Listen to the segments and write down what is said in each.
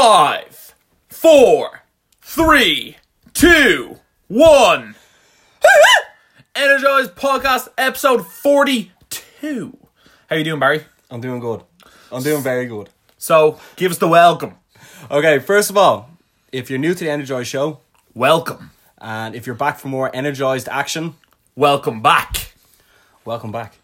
Five, four, three, two, one. Energized Podcast episode 42. How you doing, Barry? I'm doing good. I'm doing very good. So, give us the welcome. Okay, first of all, if you're new to the Energized show, Welcome. and if you're back for more energized action, Welcome back. welcome back.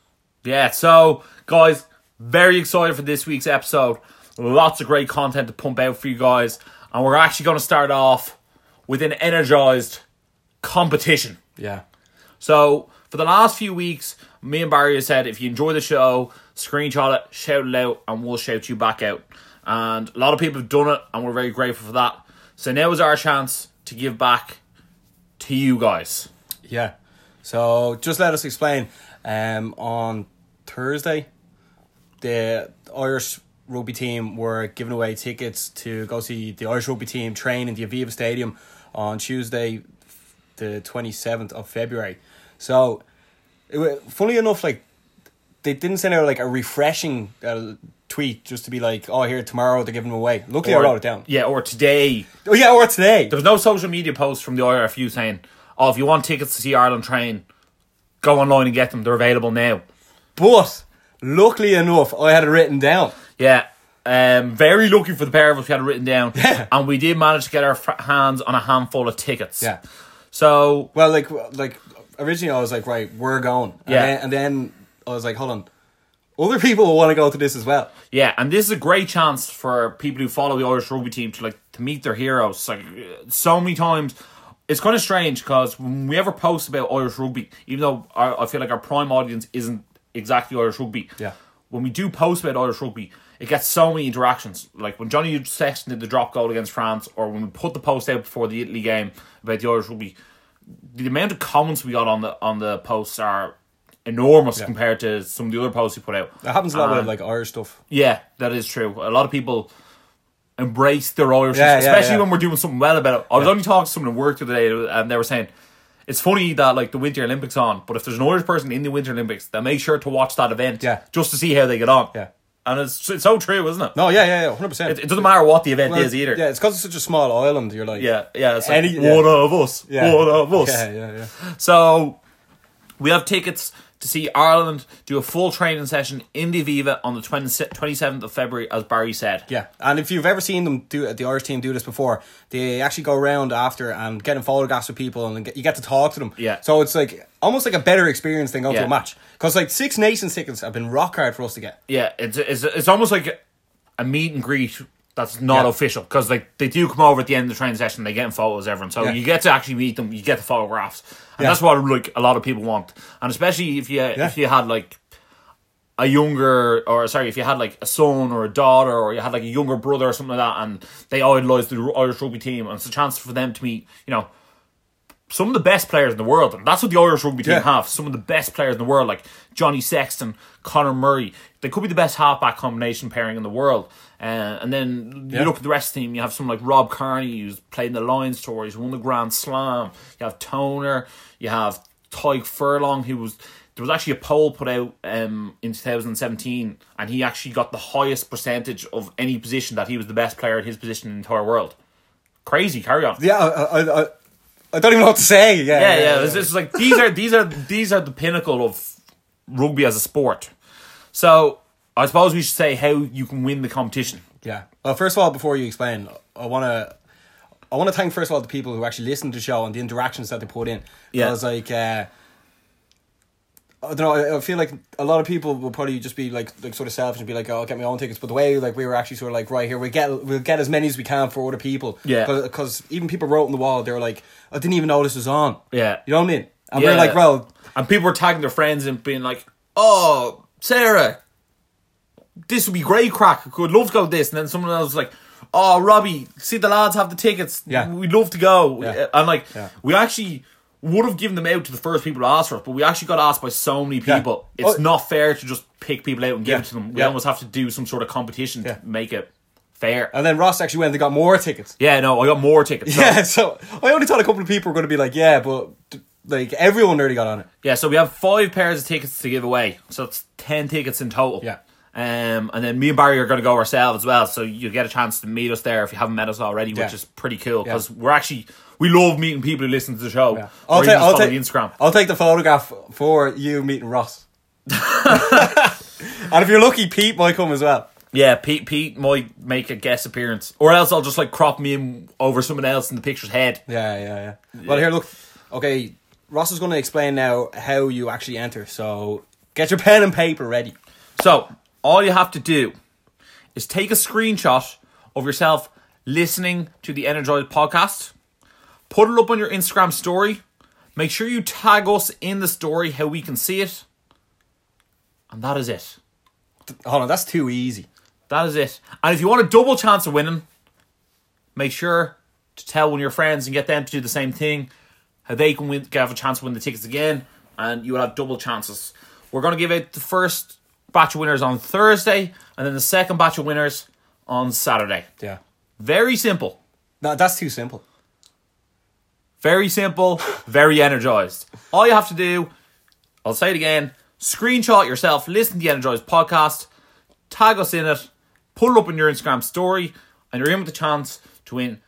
Yeah, so, guys, very excited for this week's episode. Lots of great content to pump out for you guys. And we're actually going to start off with an energized competition. Yeah. So for the last few weeks, me and Barry have said if you enjoy the show, screenshot it, shout it out, and we'll shout you back out. And a lot of people have done it, and we're very grateful for that. So now is our chance to give back to you guys. Yeah. So just let us explain. Um, on Thursday, the Irish rugby team were giving away tickets to go see the Irish rugby team train in the Aviva Stadium on Tuesday, the twenty seventh of February. So, it, funny enough, like they didn't send out like a refreshing uh, tweet just to be like, "Oh, here tomorrow they're giving them away." Luckily, I wrote it down. Yeah, or today. Oh yeah, or today. There was no social media post from the IRFU saying, "Oh, if you want tickets to see Ireland train, go online and get them. They're available now." But luckily enough, I had it written down. Yeah. Um, very lucky for the pair of us. We had it written down, Yeah. and we did manage to get our hands on a handful of tickets. Yeah. So Well, like like originally I was like, right, we're going. And Yeah. Then, and then I was like, hold on, other people will want to go to this as well. yeah, and this is a great chance for people who follow the Irish rugby team to like to meet their heroes. Like uh, so many times, it's kind of strange because when we ever post about Irish rugby, even though our, I feel like our prime audience isn't exactly Irish rugby. Yeah. When we do post about Irish rugby, it gets so many interactions. Like when Johnny Sexton did the drop goal against France, or when we put the post out before the Italy game about the Irish rugby, the amount of comments we got on the on the posts are enormous compared to some of the other posts we put out. That happens a lot And- with like Irish stuff. yeah, that is true. A lot of people embrace their Irish, Yeah, yeah, especially yeah. when we're doing something well about it. I was only talking to someone at work the other day, and they were saying it's funny that like the Winter Olympics on, but if there's an Irish person in the Winter Olympics, they make sure to watch that event, Yeah. just to see how they get on. Yeah. and it's it's so true, isn't it? No, yeah, yeah, yeah, hundred percent. It, it doesn't matter what the event is either. Yeah, it's because it's such a small island. You're like, yeah, yeah. It's like Any- yeah. one of us, yeah, one of us. Yeah, yeah, yeah. So we have tickets to see Ireland do a full training session in the Aviva on the 20, 27th of February, as Barry said. Yeah, and if you've ever seen them do the Irish team do this before, they actually go around after and get in photographs with people, and get, you get to talk to them. Yeah. So it's like almost like a better experience than going Yeah. to a match because like Six Nations tickets have been rock hard for us to get. Yeah, it's it's it's almost like a meet and greet that's not Yeah. official because like they do come over at the end of the training session, they get in photos, everyone. So Yeah. you get to actually meet them, you get the photographs, and Yeah. that's what like a lot of people want. And especially if you if you had like a younger or sorry, if you had like a son or a daughter or you had like a younger brother or something like that, and they idolise the Irish rugby team, and it's a chance for them to meet, you know. Some of the best players in the world, and that's what the Irish rugby team Yeah. have. Some of the best players in the world, like Johnny Sexton, Conor Murray. They could be the best halfback combination pairing in the world. Uh, and then you Yeah. look at the rest of the team, you have someone like Rob Kearney, who's played in the Lions tour, he's won the Grand Slam. You have Toner, you have Tadhg Furlong, who was. There was actually a poll put out um, in 2017, and he actually got the highest percentage of any position that he was the best player at his position in the entire world. Crazy, carry on. Yeah, I, I, I, I don't even know what to say. Yeah, Yeah, yeah. It's, it's like these are these are these are the pinnacle of rugby as a sport. So I suppose we should say how you can win the competition. Yeah. Well, first of all, before you explain, I want to. I want to thank first of all the people who actually listen to the show and the interactions that they put in. Yeah. Because like, uh, I don't know. I, I feel like a lot of people will probably just be like, like sort of selfish and be like, "Oh, I'll get my own tickets." But the way like we were actually sort of like, right here, we get we'll get as many as we can for other people. Yeah. Because even people wrote on the wall, they were like, "I didn't even know this was on." Yeah. You know what I mean? And Yeah. we're like, well, And people were tagging their friends and being like, "Oh, Sarah, this would be great crack. Could love to go to this." And then someone else was like, "Oh, Robbie, see the lads have the tickets. Yeah. we'd love to go." Yeah. And like, Yeah. we actually would have given them out to the first people to ask for us, but we actually got asked by so many Yeah. people. It's Oh. not fair to just pick people out and give Yeah. it to them. We Yeah. almost have to do some sort of competition Yeah. to make it fair. and then Ross actually went and got more tickets. yeah, no, I got more tickets. So- Yeah, so I only thought a couple of people were going to be like, yeah, but like everyone already got on it. Yeah, so we have five pairs of tickets to give away. So it's ten tickets in total. Yeah. Um, and then me and Barry are going to go ourselves as well, so you get a chance to meet us there if you haven't met us already, which is pretty cool because we're actually we love meeting people who listen to the show. Yeah. I'll, just I'll, take, the Instagram. I'll take the photograph for you meeting Ross. and if you're lucky, Pete might come as well. Yeah, Pete Pete might make a guest appearance, or else I'll just like crop me in over someone else in the picture's head. Yeah, yeah, yeah. Well, here, look. Okay, Ross is going to explain now how you actually enter. So get your pen and paper ready. So all you have to do is take a screenshot of yourself listening to the Energized podcast, put it up on your Instagram story. Make sure you tag us in the story how we can see it, and that is it. Hold on, that's too easy. That is it. And if you want a double chance of winning, make sure to tell one of your friends and get them to do the same thing. How they can win, have a chance to win the tickets again, and you will have double chances. We're going to give out the first batch of winners on Thursday, and then the second batch of winners on Saturday. Yeah. Very simple. No, that's too simple. Very simple, very energized. All you have to do, I'll say it again, screenshot yourself, listen to the Energized podcast, tag us in it, put it up in your Instagram story, and you're in with the chance to win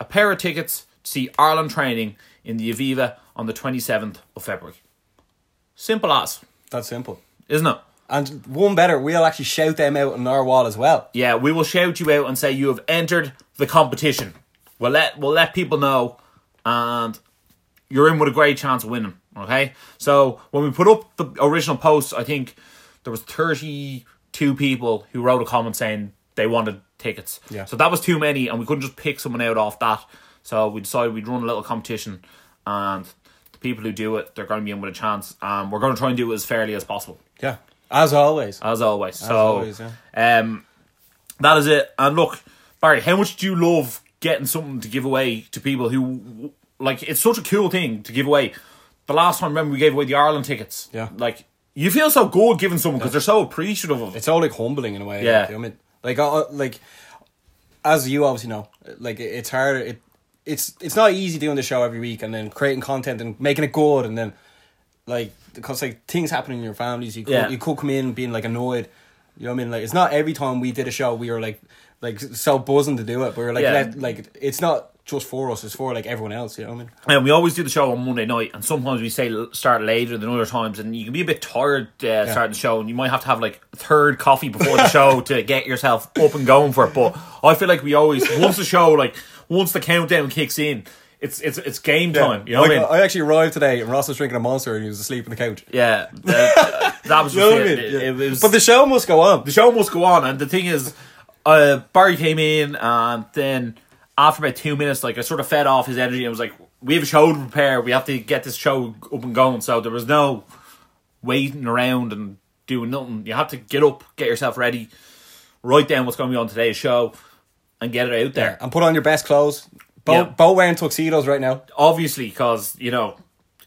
a pair of tickets to see Ireland training in the Aviva on the 27th of February. Simple as, That's simple. isn't it? And one better, we'll actually shout them out on our wall as well. Yeah, we will shout you out and say you have entered the competition. We'll let we'll let people know, and you're in with a great chance of winning. Okay, so when we put up the original post, I think there was 32 people who wrote a comment saying they wanted tickets. Yeah. So that was too many, and we couldn't just pick someone out off that. So we decided we'd run a little competition, and the people who do it, they're going to be in with a chance. And we're going to try and do it as fairly as possible Yeah. As always. as always. so, always, um, that is it. And look, Barry, how much do you love getting something to give away to people who like? It's such a cool thing to give away. The last time, remember, we gave away the Ireland tickets. Yeah. like you feel so good giving someone because they're so appreciative of it. It's all like humbling in a way. Yeah. Like, I mean, like, uh, like, as you obviously know, like it's hard. It, it's it's not easy doing the show every week and then creating content and making it good and then like because like things happen in your families. You could, Yeah. you could come in being like annoyed. You know what I mean? Like it's not every time we did a show we were like like so buzzing to do it. but We were like Yeah. let, like it's not just for us. It's for like everyone else. You know what I mean? And we always do the show on Monday night, and sometimes we say start later than other times, and you can be a bit tired uh, starting the show, and you might have to have like a third coffee before the show to get yourself up and going for it. But I feel like we always once the show like once the countdown kicks in, it's it's it's game time. You know like, what I mean? I actually arrived today and Ross was drinking a monster and he was asleep on the couch. Yeah, that, that was You know what I mean? It- Yeah. it was- but the show must go on. the show must go on, and the thing is, uh, Barry came in, and then after about two minutes, like I sort of fed off his energy, and was like, "We have a show to prepare. We have to get this show up and going." So there was no waiting around and doing nothing. You have to get up, get yourself ready, write down what's going to be on today's show, and get it out there. and put on your best clothes. Bo, Yeah. Bo wearing tuxedos right now. Obviously, because you know,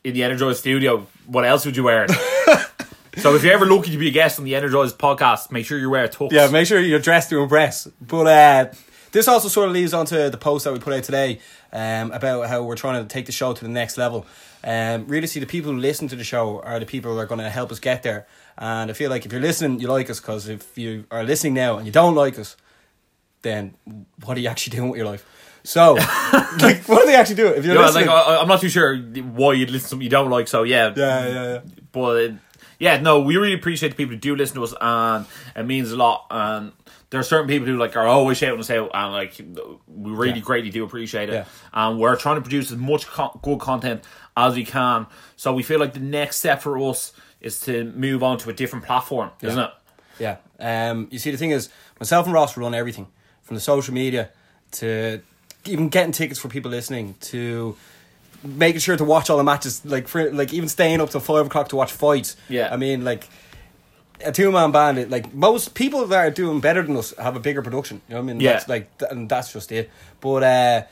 in the Energized studio, what else would you wear? so if you're ever lucky to be a guest on the Energized podcast, make sure you wear a tux. Yeah, make sure you're dressed to impress. But uh, this also sort of leads on to the post that we put out today um, about how we're trying to take the show to the next level. Um, really, see the people who listen to the show are the people who are going to help us get there. And I feel like if you're listening, you like us because if you are listening now and you don't like us, then what are you actually doing with your life? So, like, what are they actually doing? If you're Yeah, listening, like I, I'm not too sure why you'd listen to something you don't like. So yeah, yeah, yeah, yeah. But yeah, no, we really appreciate the people who do listen to us, and it means a lot. And there are certain people who like are always shouting us out, and like we really Yeah. greatly do appreciate it. Yeah. And we're trying to produce as much co- good content as we can. So we feel like the next step for us is to move on to a different platform, isn't it? Yeah. Um, you see, the thing is, myself and Ross run everything from the social media to even getting tickets for people listening to making sure to watch all the matches, like for like even staying up till five o'clock to watch fights. Yeah. I mean, like a two man band. It, like most people that are doing better than us have a bigger production. You know what I mean? Yeah. That's like, th- and that's just it. But uh,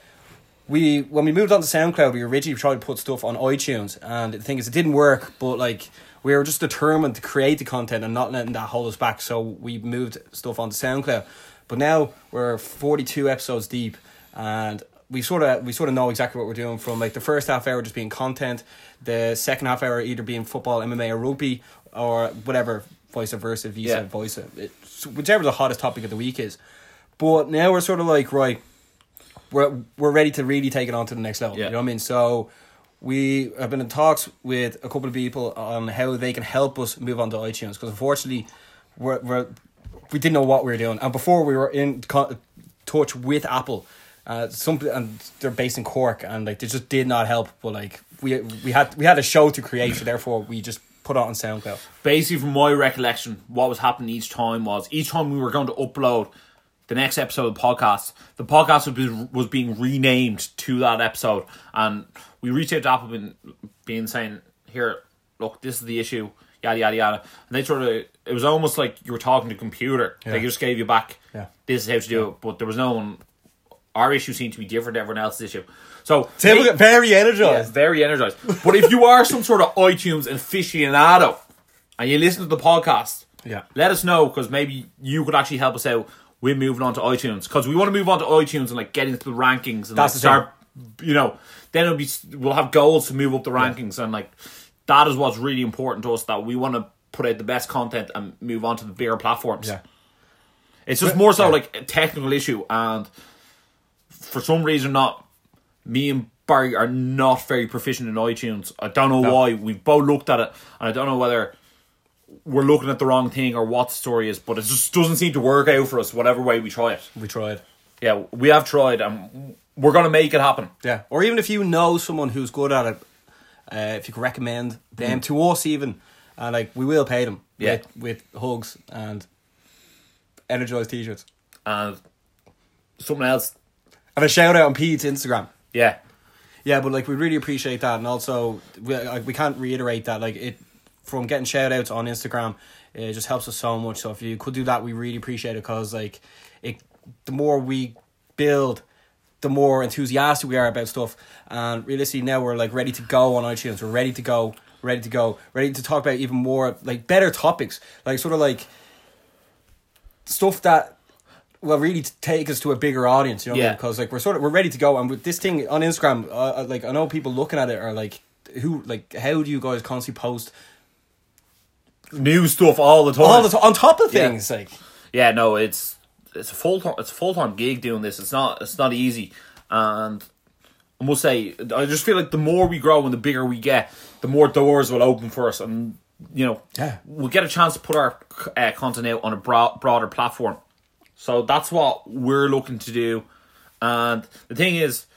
we when we moved on to SoundCloud, we originally tried to put stuff on iTunes, and the thing is, it didn't work. But like, we were just determined to create the content and not letting that hold us back. So we moved stuff onto SoundCloud. But now we're forty two episodes deep, and we sort of we sort of know exactly what we're doing. From like the first half hour just being content, the second half hour either being football, MMA, or rugby, or whatever vice versa, vice Yeah. versa, it, whichever the hottest topic of the week is. But now we're sort of like right, we're we're ready to really take it on to the next level. Yeah. You know what I mean? So we have been in talks with a couple of people on how they can help us move on to iTunes because unfortunately we're, we're we didn't know what we were doing and before we were in touch with Apple. Uh, some and they're based in Cork and like they just did not help. But like we we had we had a show to create, so therefore we just put it on SoundCloud. basically from my recollection, what was happening each time was each time we were going to upload the next episode of the podcast, the podcast was being, was being renamed to that episode, and we reached out to Apple, being, being saying, "Here, look, this is the issue." Yada yada yada, and they sort of it was almost like you were talking to a computer. Yeah. They just gave you back, Yeah. this is how to do it, but there was no one. Our issue seemed to be different to everyone else's issue. So Tim they- very yeah, energized. very energized. But if you are some sort of iTunes aficionado and you listen to the podcast, Yeah. let us know because maybe you could actually help us out with moving on to iTunes because we want to move on to iTunes and like get into the rankings and like, That's the start, you know, then it'll be we'll have goals to move up the rankings and like that is what's really important to us that we want to put out the best content and move on to the bigger platforms. Yeah. It's just more so yeah. like a technical issue, and for some reason, not me and Barry are not very proficient in iTunes. I don't know why. We've both looked at it, and I don't know whether we're looking at the wrong thing or what the story is. But it just doesn't seem to work out for us, whatever way we try it. We tried. Yeah, we have tried, and we're gonna make it happen. Yeah. Or even if you know someone who's good at it, uh, if you could recommend them to us even, and like we will pay them. Yeah. With, with hugs and energized t-shirts. And something else, And a shout out on Pete's Instagram. yeah, Yeah, but like we really appreciate that, and also we like, we can't reiterate that like it from getting shout outs on Instagram, it just helps us so much. So if you could do that, we really appreciate it because like it, the more we build, the more enthusiastic we are about stuff. And realistically, now we're like ready to go on iTunes. We're ready to go, ready to go, ready to talk about even more like better topics, like sort of like stuff that will really t- take us to a bigger audience. You know, what I mean? Yeah. because like we're sort of we're ready to go, and with this thing on Instagram, uh, uh, like I know people looking at it are like, who like how do you guys constantly post new stuff all the time. all the t- on top of Yeah. things like yeah, no, it's it's a full time it's a full time gig doing this. It's not it's not easy, and I must say I just feel like the more we grow and the bigger we get, the more doors will open for us, and you know, Yeah. we'll get a chance to put our uh, content out on a broad, broader platform. So that's what we're looking to do, and the thing is,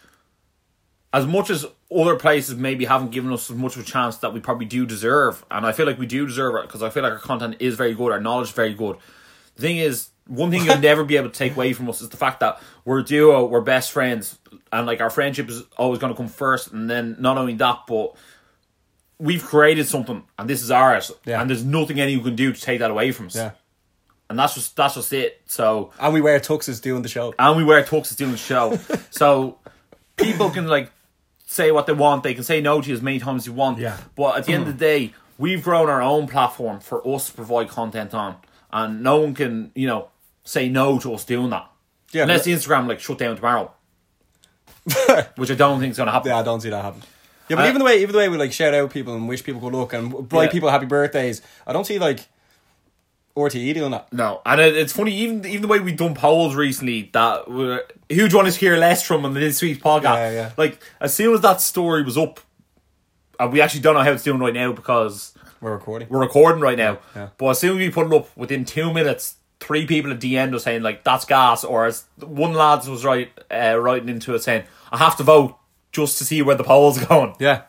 as much as other places maybe haven't given us as much of a chance that we probably do deserve, and I feel like we do deserve it because I feel like our content is very good, our knowledge is very good. The thing is, one thing you'll never be able to take away from us is the fact that we're a duo, we're best friends, and like our friendship is always going to come first, and then not only that, but we've created something, and this is ours, Yeah. and there's nothing anyone can do to take that away from us, yeah, and that's just that's just it. So and we wear tuxes doing the show. and we wear tuxes doing the show. so people can like say what they want. They can say no to you as many times as you want. Yeah. But at the end of the day, we've grown our own platform for us to provide content on, and no one can you know say no to us doing that. Yeah, Unless Instagram like shut down tomorrow, which I don't think is going to happen. Yeah, I don't see that happen. Yeah, but I- even the way even the way we like shout out people and wish people good luck and write Yeah. people happy birthdays, I don't see like RTE doing that. No, and it, it's funny even even the way we've done polls recently that were, who do you want to hear less from on this week's podcast? Yeah, yeah. Like as soon as that story was up, and we actually don't know how it's doing right now because We're recording. we're recording right now. yeah. But as soon as we put it up, within two minutes, three people at DM'd us saying like that's gas, or as one lad was right uh, writing into it saying I have to vote just to see where the polls going. Yeah.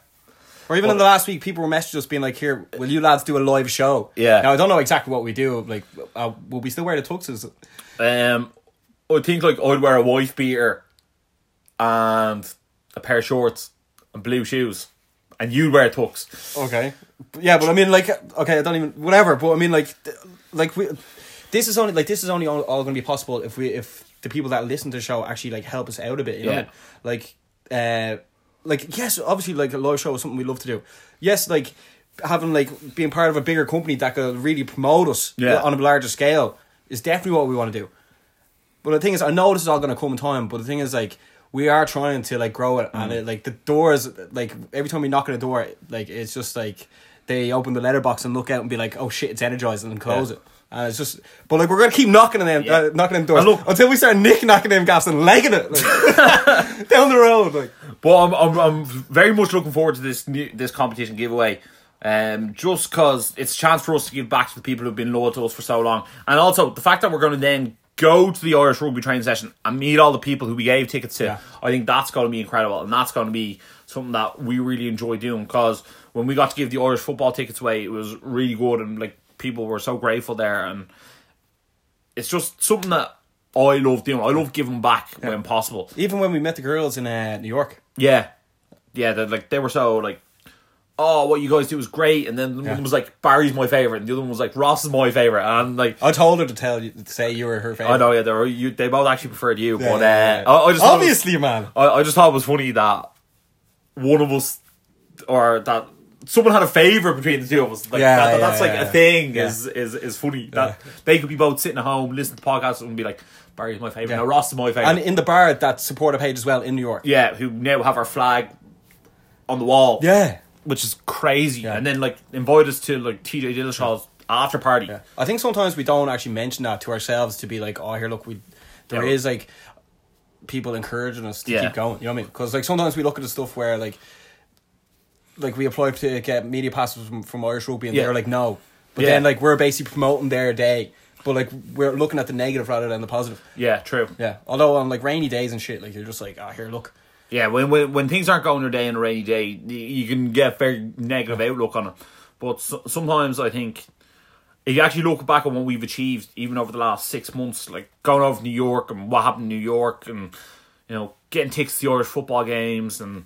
Or even in the last week, people were messaging us being like, "Here, will you lads do a live show?" Yeah. Now I don't know exactly what we do. Like, uh, will we still wear the tuxes? Um, I think like I'd wear a wife beater and a pair of shorts and blue shoes, and you'd wear tux. Okay. Yeah, but I mean, like, okay, I don't even whatever. But I mean, like, like we, this is only like this is only all, all going to be possible if we if the people that listen to the show actually like help us out a bit. You know, Yeah. like, uh, like yes, obviously, like a live show is something we love to do. Yes, like having like being part of a bigger company that could really promote us Yeah. on a larger scale is definitely what we want to do. But the thing is, I know this is all going to come in time. But the thing is, like, we are trying to like grow it, Mm. and it like the doors, like every time we knock on a door, like it's just like they open the letterbox and look out and be like, "Oh shit, it's energized," and close Yeah. it. And it's just, but like we're gonna keep knocking on them, Yeah. uh, knocking them doors look- until we start nick knocking them gaps and legging it like, down the road. Like, But I'm, I'm, I'm very much looking forward to this new, this competition giveaway. Um, just because it's a chance for us to give back to the people who've been loyal to us for so long, and also the fact that we're going to then go to the Irish rugby training session and meet all the people who we gave tickets to. Yeah. I think that's going to be incredible, and that's going to be something that we really enjoy doing. Because when we got to give the Irish football tickets away, it was really good, and like people were so grateful there, and it's just something that I love doing. I love giving back when possible. even when we met the girls in uh, New York, Yeah, yeah. They like they were so like, oh, what you guys do is great, and then Yeah. one was like Barry's my favorite, and the other one was like Ross is my favorite, and like. I told her to tell you to say you were her favorite. I know, yeah, they were, you, they both actually preferred you, Yeah, but uh, yeah. I, I just it was- obviously, man. I, I just thought it was funny that one of us, or that someone had a favor between the two of us. Like Yeah, that, yeah, that's like yeah, a thing. yeah. Is is is funny that they could be both sitting at home, listen to podcasts, and be like, Barry's my favorite. Yeah. No, Ross is my favorite. And in the bar, that supporter page as well in New York. yeah, who now have our flag on the wall. Yeah. which is crazy. Yeah. And then like invite us to like TJ Dillashaw's after party. Yeah. I think sometimes we don't actually mention that to ourselves to be like, oh, here, look, we there Yeah. is like people encouraging us to Yeah. keep going. You know what I mean? Because like sometimes we look at the stuff where like like we applied to get media passes from, from Irish rugby and Yeah. they're like no, but Yeah. then like we're basically promoting their day, but like we're looking at the negative rather than the positive. Yeah, true. Yeah. Although on like rainy days and shit, like you're just like, oh, here, look. Yeah, when when when things aren't going their day on a rainy day, you can get a very negative outlook on it. But so, sometimes I think if you actually look back on what we've achieved, even over the last six months, like going over to New York and what happened in New York, and you know getting tickets to the Irish football games, and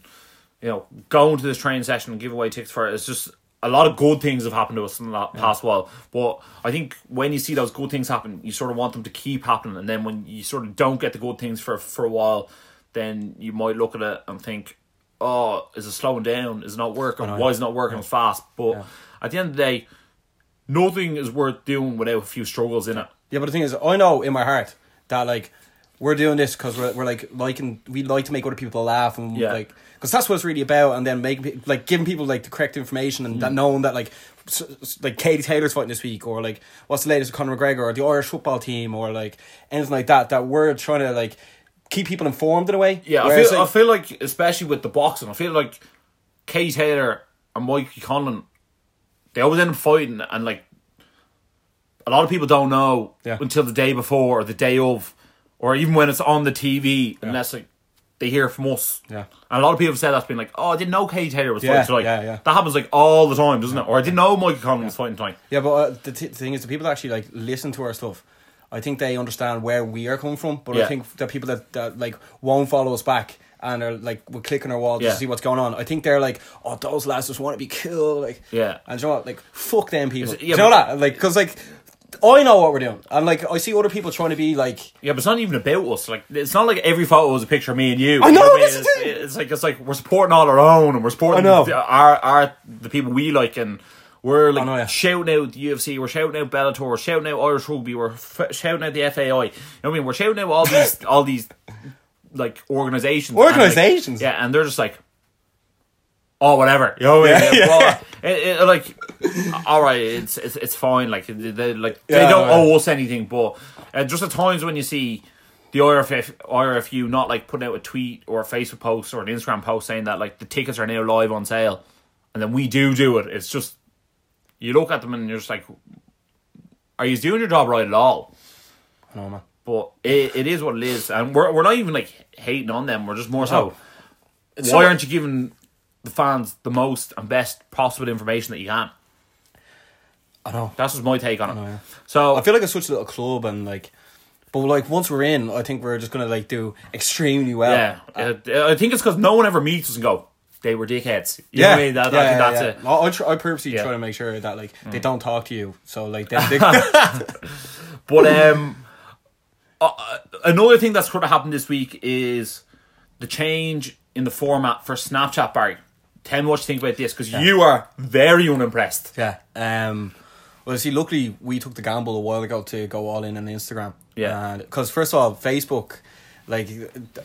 you know going to this training session and give away tickets for it, it's just a lot of good things have happened to us in the past while. But I think when you see those good things happen, you sort of want them to keep happening, and then when you sort of don't get the good things for for a while, then you might look at it and think, "Oh, is it slowing down? Is it not working? Oh, Why is it not working as fast?" But at the end of the day, nothing is worth doing without a few struggles in it. Yeah, but the thing is, I know in my heart that like we're doing this because we're, we're like liking we like to make other people laugh and Yeah. like because that's what it's really about. And then making like giving people like the correct information and that mm. knowing that like like Katie Taylor's fighting this week or like what's the latest with Conor McGregor or the Irish football team or like anything like that. That we're trying to like keep people informed in a way. Yeah, I feel, like, I feel like, especially with the boxing, I feel like Katie Taylor and Mikey Conlan, they always end up fighting, and like a lot of people don't know Yeah. until the day before or the day of, or even when it's on the TV, unless like they hear from us. Yeah. and a lot of people have said that's been like, oh, I didn't know Kay Taylor was Yeah, fighting tonight. yeah, yeah. That happens like all the time, doesn't it? Or I didn't know Mikey Conlan was fighting tonight. Yeah, but uh, the, t- the thing is, the people that actually like listen to our stuff, I think they understand where we are coming from. But I think the people that, that like won't follow us back and are like will click on our wall Yeah. to see what's going on. I think they're like, oh, those lads just want to be cool, like Yeah. And you know what? Like, fuck them people. It- yeah, you know that? Like, because like. I know what we're doing, and like I see other people trying to be like, Yeah, but it's not even about us. Like, it's not like every photo is a picture of me and you. I You know, mean? the it's, it's like it's like we're supporting all our own, and we're supporting know. the- our our the people we like, and we're like know, yeah. shouting out the UFC, we're shouting out Bellator, we're shouting out Irish Rugby, we're f- shouting out the FAI. You know what I mean? We're shouting out all these all these like organizations, and, like, Organizations? yeah, and they're just like. Oh, whatever. You know what I mean? Yeah, Well, it, it, like, all right, it's it's it's fine. Like, they, like they Yeah, don't yeah. owe us anything, but uh, just at times when you see the IRF, IRFU not like putting out a tweet or a Facebook post or an Instagram post saying that like the tickets are now live on sale, and then we do do it. It's just you look at them and you're just like, are you doing your job right at all? I know, man. But it, it is what it is, and we're we're not even like hating on them. We're just more so. It's Why so- aren't you giving the fans the most and best possible information that you can? I know. That's just my take on it. know, yeah. So I feel like it's such a little club, and like, but like once we're in, I think we're just gonna like do extremely well. Yeah, uh, I think it's because no one ever meets us and go, they were dickheads. You know what I mean? That, I think that's it. I, I, try, I purposely Yeah. Mm. try to make sure that like they don't talk to you. So like they, they But um, uh, another thing that's going to happen this week is the change in the format for Snapchat, Barry. Tell me what you think about this because you are very unimpressed. yeah. Um. Well, see, luckily we took the gamble a while ago to go all in on Instagram. Yeah. Because first of all, Facebook like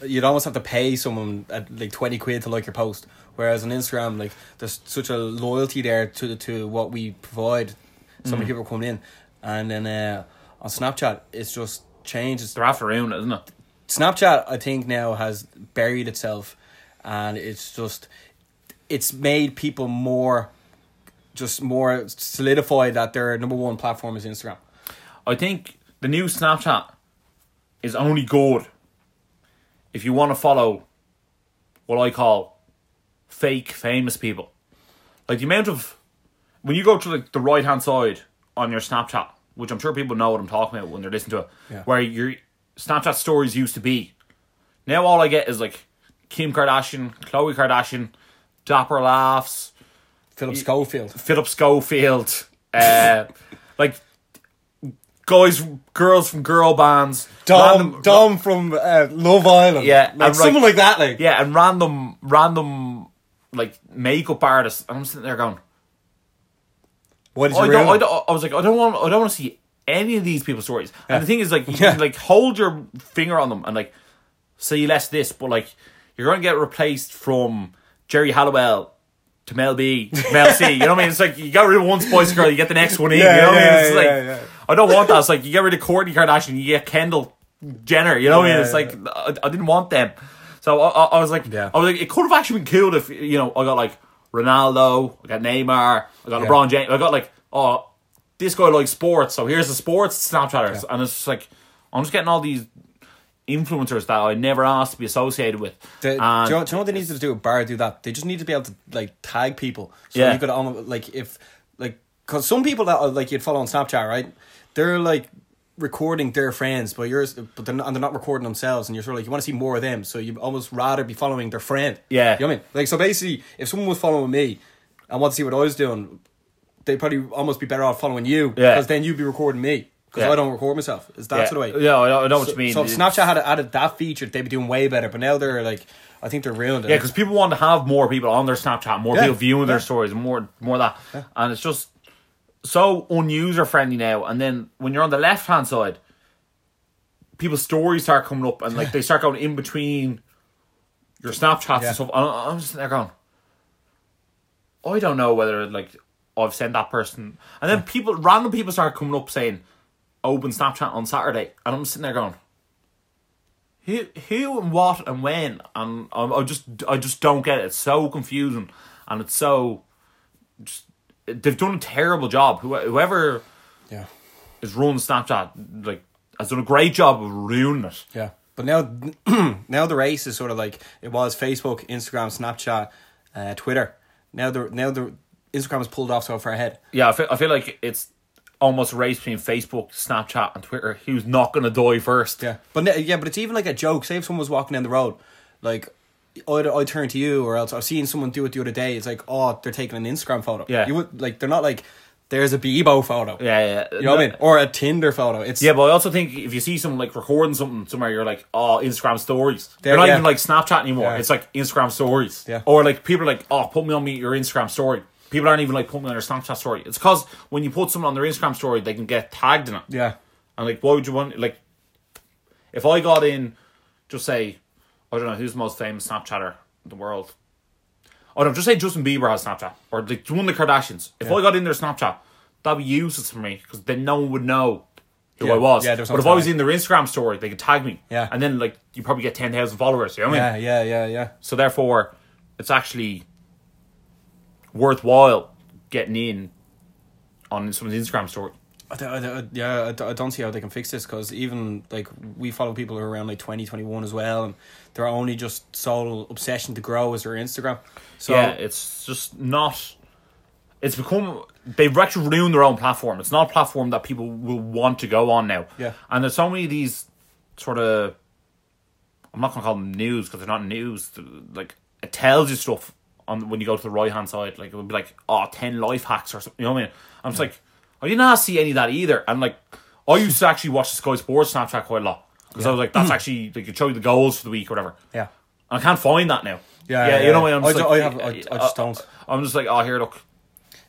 you'd almost have to pay someone at like twenty quid to like your post. Whereas on Instagram, like there's such a loyalty there to to what we provide. So Mm. many people coming in, and then uh, on Snapchat, it's just changed. It's They're it, isn't it? Snapchat, I think now has buried itself, and it's just it's made people more, just more solidified that their number one platform is Instagram. I think the new Snapchat is only good if you want to follow what I call fake famous people. Like the amount of when you go to like the right hand side on your Snapchat, which I'm sure people know what I'm talking about when they're listening to it, Yeah. where your Snapchat stories used to be. Now all I get is like Kim Kardashian, Khloe Kardashian, Dapper Laughs, Philip Schofield. Philip Schofield, uh, like guys, girls from girl bands, Dom, random- Dom from uh, Love Island. Yeah, like and, someone like that. Like, yeah, and random, random like makeup artists. And I'm sitting there going, what did I don't, I, don't, I was like, I don't want, I don't want to see any of these people's stories. And the thing is, like, you Yeah. can, like hold your finger on them and like say less this, but like you're going to get replaced from Geri Halliwell. To Mel B, Mel C, you know what I mean? It's like you got rid of one Spice Girl, you get the next one in. Yeah, you know what I mean? It's yeah, like yeah. I don't want that. It's like you get rid of Kourtney Kardashian, you get Kendall Jenner. You know what I mean? Yeah, It's like I, I didn't want them. So I, I, I was like, Yeah. I was like, it could have actually been cool if you know I got like Ronaldo, I got Neymar, I got Yeah. LeBron James, I got like oh this guy likes sports, so here's the sports Snapchatters, and it's just like I'm just getting all these influencers that I never asked to be associated with. The, do, you know, do you know what they need to do? Bar do that. They just need to be able to like tag people. So Yeah. you could almost like if like because some people that are, like you'd follow on Snapchat, right? They're like recording their friends, but yours, but they're not, and they're not recording themselves, and you're sort of like you want to see more of them, so you almost rather be following their friend. Yeah. you know what I mean? Like so, basically, if someone was following me and want to see what I was doing, they'd probably almost be better off following you Yeah. because then you'd be recording me because Yeah. I don't record myself. Is that yeah, of way? yeah, I know, I know what So, you mean. so if Snapchat had added that feature, they'd be doing way better. But now they're like, I think they're ruined. Yeah, because people want to have more people on their Snapchat, more Yeah, people viewing their stories, more more that, and it's just so unuser friendly now. And then when you're on the left hand side, people's stories start coming up, and like they start going in between your Snapchats and stuff. And I'm just there going, I don't know whether like I've sent that person, and then people, random people, start coming up saying, "Open Snapchat on Saturday," and I'm sitting there going. Who, who and what and when and I, I just I just don't get it. It's so confusing and it's so just they've done a terrible job. Who, whoever yeah, is running Snapchat like has done a great job of ruining it. yeah. But now, now the race is sort of like it was Facebook, Instagram, Snapchat, uh, Twitter. Now the now the Instagram is pulled off so far ahead. Yeah, I feel, I feel like it's almost race between Facebook, Snapchat, and Twitter. Who's not going to die first? Yeah, but yeah, but it's even like a joke. Say if someone was walking down the road, like. I'd, I'd turn to you, or else I've seen someone do it the other day. It's like, oh, they're taking an Instagram photo. Yeah. you would like they're not like there's a Bebo photo. Yeah, yeah. you know what I mean, or a Tinder photo. It's Yeah, but I also think if you see someone like recording something somewhere, you're like, oh, Instagram stories. They're not yeah. even like Snapchat anymore. Yeah. It's like Instagram stories. Yeah. Or like people are like, oh, put me on me your Instagram story. People aren't even like putting me on their Snapchat story. It's because when you put someone on their Instagram story, they can get tagged in it. yeah, And like, why would you want like? If I got in, just say, I don't know who's the most famous Snapchatter in the world. Oh, I don't just say Justin Bieber has Snapchat or like one of the Kardashians. If Yeah. I got in their Snapchat, that'd be useless for me because then no one would know who Yeah. I was. Yeah, no but if I was in their Instagram story, they could tag me. Yeah. and then like you probably get ten thousand followers. You know what I mean? yeah, yeah, yeah, yeah. So therefore, it's actually worthwhile getting in on someone's Instagram story. I don't, I don't- yeah, I don't- I don't see how they can fix this because even like we follow people who are around like 20, 21 as well, and their only just sole obsession to grow is their Instagram. So yeah, it's just not. It's become they've actually ruined their own platform. It's not a platform that people will want to go on now. Yeah. and there's so many of these sort of. I'm not gonna call them news because they're not news. Like it tells you stuff on when you go to the right hand side. Like it would be like, oh, 10 life hacks or something. You know what I mean? I'm just like, I didn't see any of that either. And like, I used to actually watch the Sky Sports Snapchat quite a lot because I was like, that's actually they could show you the goals for the week or whatever. yeah, I can't find that now. Yeah, yeah, yeah, you know yeah. what I mean? I'm I just do- like, I have- I- I just don't. I'm just like, oh, here, look,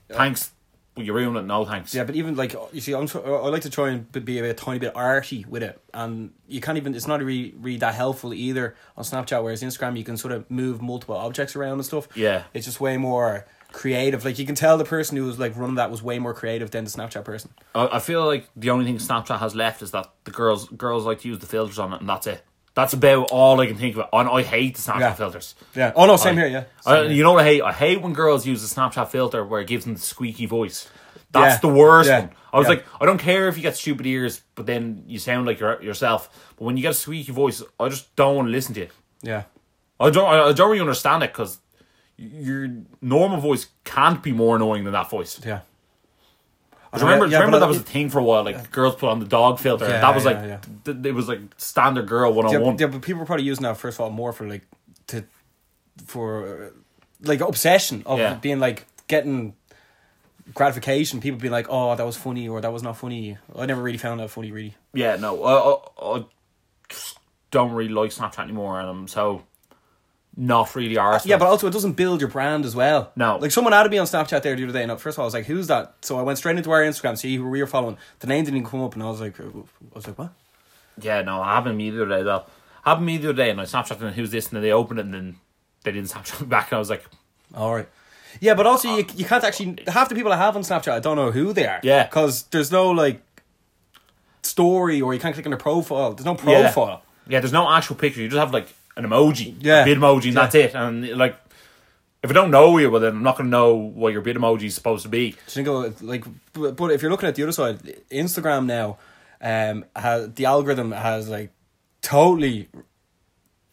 thanks, but you ruin it. No thanks. Yeah, but even like you see, I'm tr- I like to try and be a, bit, tiny bit arty with it, and you can't even. It's not really really that helpful either on Snapchat. Whereas Instagram, you can sort of move multiple objects around and stuff. Yeah. it's just way more creative. Like you can tell the person who was like running that was way more creative than the Snapchat person. I, I feel like the only thing Snapchat has left is that the girls girls like to use the filters on it, and that's it. That's about all I can think of. And I hate the Snapchat Yeah. filters. Yeah. Oh no, same I- here. Yeah. I, here. you know what I hate? I hate when girls use the Snapchat filter where it gives them the squeaky voice. That's Yeah. the worst Yeah. one. I was like, I don't care if you get stupid ears, but then you sound like your yourself. But when you get a squeaky voice, I just don't want to listen to you. yeah. I don't. I, I don't really understand it because your normal voice can't be more annoying than that voice. Yeah. 'Cause remember, Yeah, remember that was a thing for a while. Like girls put on the dog filter. Yeah, that was like yeah, yeah. th- it was like standard girl one Yeah, on one. yeah, but people were probably using that first of all more for like to for like obsession of Yeah. being like getting gratification. People being like, "Oh, that was funny," or "That was not funny." I never really found that funny, really. Yeah, no, I, I, I don't really like Snapchat anymore, and I'm so not really arsed. Yeah, but also it doesn't build your brand as well. No. like someone added me on Snapchat there the other day, and first of all, I was like, "Who's that?" So I went straight into our Instagram, see who we were following. The name didn't even come up, and I was like, "I was like, what?" yeah, no, I happened to me the other day though. Happened to me the other day, and I Snapchat and who's this, and then they opened it, and then they didn't Snapchat me back, and I was like, All right. Yeah, but also uh, you, you can't actually half the people I have on Snapchat I don't know who they are. Yeah. because there's no like story or you can't click on their profile. There's no yeah. profile. Yeah, there's no actual picture. You just have like an emoji, Yeah. a Bitmoji, and Yeah. that's it. And like, if I don't know you, well, then I'm not gonna know what your Bitmoji is supposed to be. You like, but, but if you're looking at the other side, Instagram now, um, has the algorithm has like totally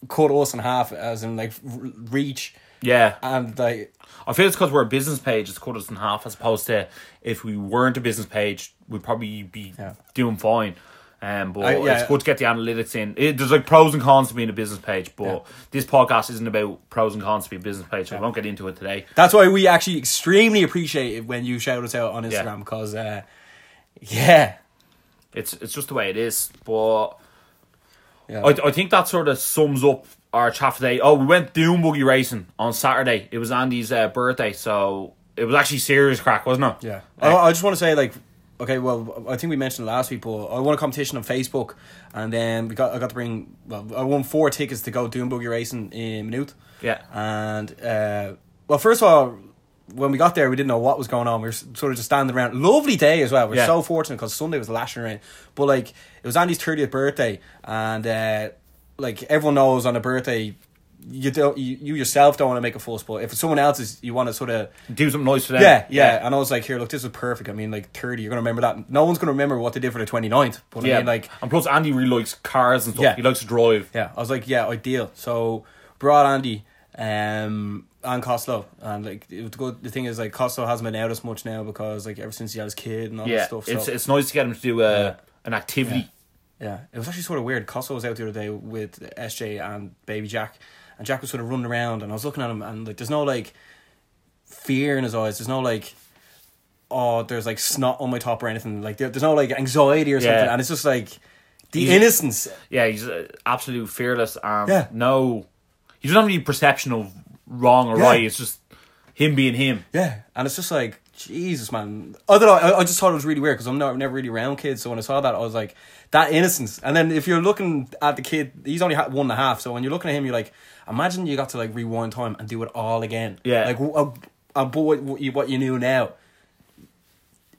cut us in half as in like reach Yeah, and like I feel it's because we're a business page. It's cut us in half, as opposed to if we weren't a business page, we'd probably be Yeah. doing fine. Um, but I- yeah. it's good to get the analytics in. It, there's like pros and cons to being a business page, but Yeah. this podcast isn't about pros and cons to be a business page. So we won't get into it today. that's why we actually extremely appreciate it when you shout us out on Instagram because uh, yeah, It's it's just the way it is. But yeah. I, I think that sort of sums up our chat today. Oh, we went doom buggy racing on Saturday. It was Andy's uh, birthday, so it was actually serious crack, wasn't it? Yeah. I, I just want to say, like, okay, well, I think we mentioned last week, but I won a competition on Facebook, and then we got I got to bring, well, I won four tickets to go Doom Buggy Racing in Maynooth. Yeah. And, uh, well, first of all, when we got there, we didn't know what was going on. We were sort of just standing around. Lovely day as well. We are Yeah. so fortunate because Sunday was lashing rain. But, like, it was Andy's 30th birthday, and, uh, like, everyone knows on a birthday, you don't you, you yourself don't want to make a fuss, but if it's someone else's, you want to sort of Do something nice for them. yeah, yeah, And I was like, here, look, this is perfect. I mean, like, 30, you're going to remember that. No one's going to remember what they did for the 29th. But I Yeah, mean, like, and plus Andy really likes cars and stuff. Yeah. He likes to drive. yeah, I was like, yeah, ideal. So, brought Andy um, and Costello. And, like, it was good. The thing is, like, Costello hasn't been out as much now because, like, ever since he had his kid and all Yeah, that stuff. it's so, it's nice to get him to do a, Yeah. an activity. yeah. It was actually sort of weird. Costello was out the other day with SJ and baby Jack. And Jack was sort of running around. And I was looking at him, and, like, there's no, like, fear in his eyes. There's no, like, oh, there's like snot on my top or anything. Like there, there's no like anxiety or something, and it's just like the He's- innocence. Yeah, he's uh, absolute fearless and Yeah. no, he doesn't have any perception of wrong or Yeah. right. It's just him being him. Yeah, and it's just like Jesus, man. I don't know. I, I just thought it was really weird because I'm not never really around kids. So when I saw that, I was like, that innocence. And then if you're looking at the kid, he's only one and a half. So when you're looking at him, you're like, imagine you got to like rewind time and do it all again. Yeah. like uh, uh, but what, what you what you knew now.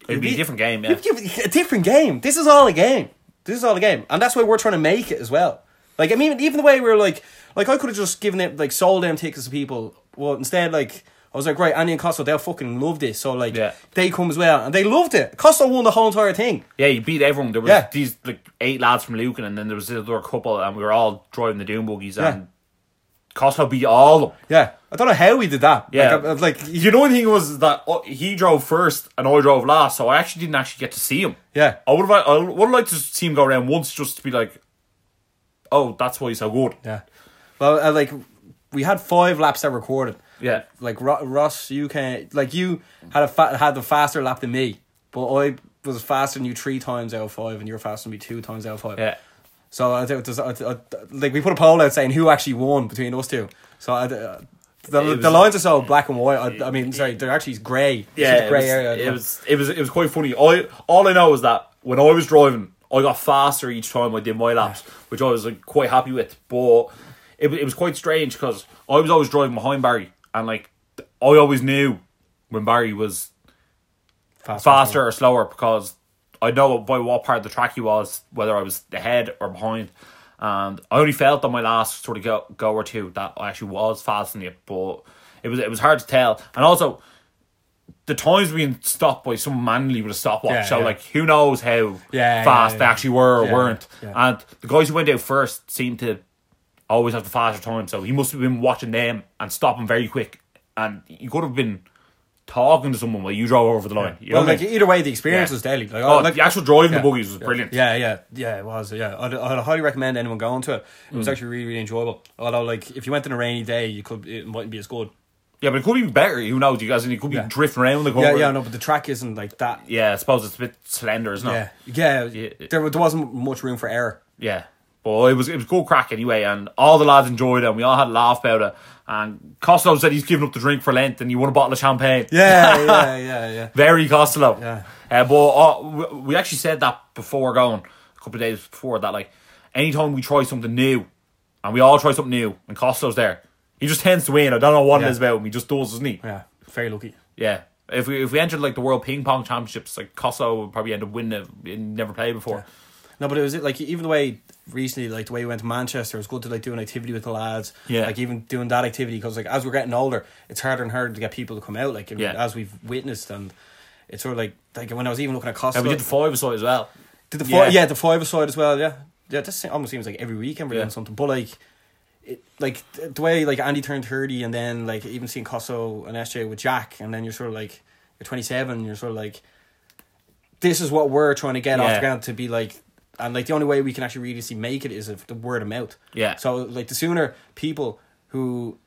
It'd be a different game. Yeah, A different game. This is all a game. This is all a game, and that's why we're trying to make it as well. Like I mean, even the way we're like, like I could have just given it like sold them tickets to people. Well, instead, like I was like, right, Andy and Costa, they'll fucking love this. So like, Yeah. they come as well, and they loved it. Costa won the whole entire thing. yeah. He beat everyone. There was Yeah. these like eight lads from Lucan, and then there was this other couple, and we were all driving the doom buggies, Yeah. and Costello beat all of them. Yeah, I don't know how we did that. Yeah, like, I, like you know, the thing was that uh, he drove first and I drove last, so I actually didn't actually get to see him. yeah, I would have, I would liked to see him go around once just to be like, oh, that's why he's so good. yeah. Well, uh, like we had five laps that recorded. Yeah, like Ro- Ross, you can like you had a fa- had the faster lap than me, but I was faster than you three times out of five, and you're faster than me two times out of five. yeah. So I I, I, like we put a poll out saying who actually won between us two. So I, uh, The, it the lines are so black and white. I, I mean, sorry, they're actually grey. Yeah, it grey was, area. It was it was it was quite funny. I all I know is that when I was driving, I got faster each time I did my laps, which I was like quite happy with. But it it was quite strange because I was always driving behind Barry, and like I always knew when Barry was faster. faster or slower because I know by what part of the track he was, whether I was ahead or behind. And I only felt on my last sort of go, go or two that I actually was faster than it, but it was it was hard to tell. And also, the times being stopped by someone manually with a stopwatch, Yeah, so yeah. like who knows how Yeah, fast they actually were or weren't. And the guys who went out first seemed to always have the faster time, so he must have been watching them and stopping very quick. And he could have been talking to someone while you drove over the line. You know Well, what I like mean? either way, the experience Yeah. was deadly. Like, Oh, like the actual driving yeah. the buggies was brilliant. Yeah, yeah, yeah, it was. Yeah, I'd, I'd highly recommend anyone going to it. It Mm. was actually really, really enjoyable. Although, like, if you went on a rainy day, you could it mightn't be as good. Yeah, but it could be better. Who knows? You guys, and you could be Yeah. drifting around the corner. yeah, yeah, no, but the track isn't like that. Yeah, I suppose it's a bit slender, isn't Yeah, it? yeah, Yeah. there, there wasn't much room for error. Yeah. But it was it was good crack anyway, and all the lads enjoyed it, and we all had a laugh about it. And Costello said he's giving up the drink for Lent, and you won a bottle of champagne. Yeah, yeah, yeah, yeah. Very Costello. Yeah. Uh, but uh, we- we actually said that before going, a couple of days before, that like, anytime we try something new, and we all try something new, and Costello's there, he just tends to win. I don't know what Yeah. it is about him. He just does, doesn't he? Yeah, very lucky. Yeah. If we if we entered like the World Ping Pong Championships, like Costello would probably end up winning it. He never played before. No, but it was like even the way recently, like the way we went to Manchester, it was good to like do an activity with the lads. Yeah. like even doing that activity because like as we're getting older, it's harder and harder to get people to come out. Like Yeah. as we've witnessed, and it's sort of like like when I was even looking at Costa, And we did the five side as well. Did the Yeah. five, yeah, the five aside as well. Yeah, yeah. This almost seems like every weekend we're Yeah. doing something. But like, it, like the way like Andy turned thirty, and then like even seeing Cosso and SJ with Jack, and then you're sort of like you're twenty seven. You're sort of like, this is what we're trying to get off the ground to be like. And like the only way we can actually really see make it is if the word of mouth. Yeah. So like the sooner people who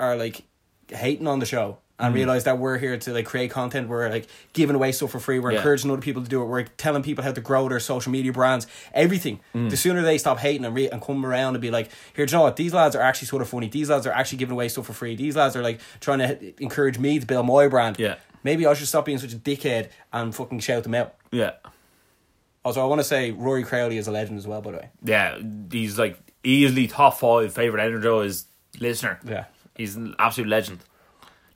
are like hating on the show and Mm. realize that we're here to like create content, we're like giving away stuff for free, we're Yeah. encouraging other people to do it, we're telling people how to grow their social media brands, everything. Mm. The sooner they stop hating and re- and come around and be like, here, do you know what? These lads are actually sort of funny. These lads are actually giving away stuff for free. These lads are like trying to h- encourage me to build my brand. Yeah. Maybe I should stop being such a dickhead and fucking shout them out. Yeah. Also, I want to say Rory Crowley is a legend as well, by the way. Yeah. He's like easily top five favourite Energy is listener. Yeah. He's an absolute legend.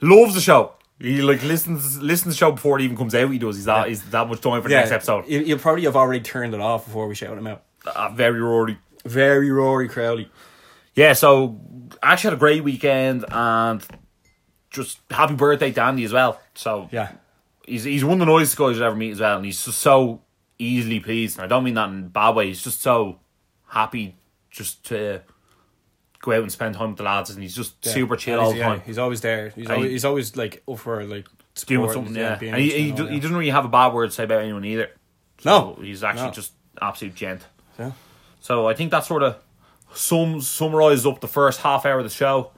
Loves the show. He like listens listens to the show before it even comes out. He does. He's that he's that much time for the next episode. you- You'll probably have already turned it off before we shout him out. Uh, very Rory. Very Rory Crowley. Yeah, so actually had a great weekend and just happy birthday to Andy as well. So Yeah. he's he's one of the nicest guys I've ever meet as well, and he's just so easily pleased. And I don't mean that in a bad way. He's just so happy just to go out and spend time with the lads, and he's just Yeah. super chill all he's, the yeah, time. he's always there. He's always, he- he's always like up for like Doing something, and, yeah. And he, he, and all do- that. he doesn't really have a bad word to say about anyone either. No. So he's actually No. just absolute gent. Yeah. So I think that sort of sums summarizes up the first half hour of the show.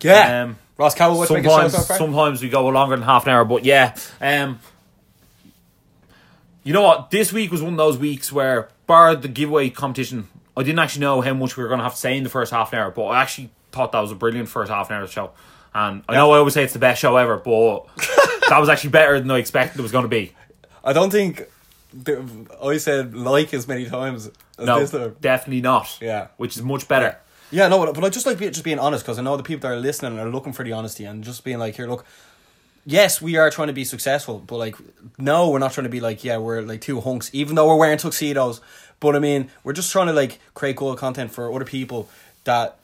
Yeah. Um, Ross Cowell, what's making a shout sometimes sometimes we go longer than half an hour, but yeah. Um, you know what? This week was one of those weeks where, bar the giveaway competition, I didn't actually know how much we were going to have to say in the first half an hour, but I actually thought that was a brilliant first half an hour of the show. And I know I always say it's the best show ever, but that was actually better than I expected it was going to be. I don't think I said like as many times as No, this time. definitely not. Yeah. Which is much better. Yeah, no, but, but I just like be, just being honest because I know the people that are listening are looking for the honesty and just being like, here, look, yes, we are trying to be successful, but like, no, we're not trying to be like, yeah, we're like two hunks, even though we're wearing tuxedos. But I mean, we're just trying to like create cool content for other people that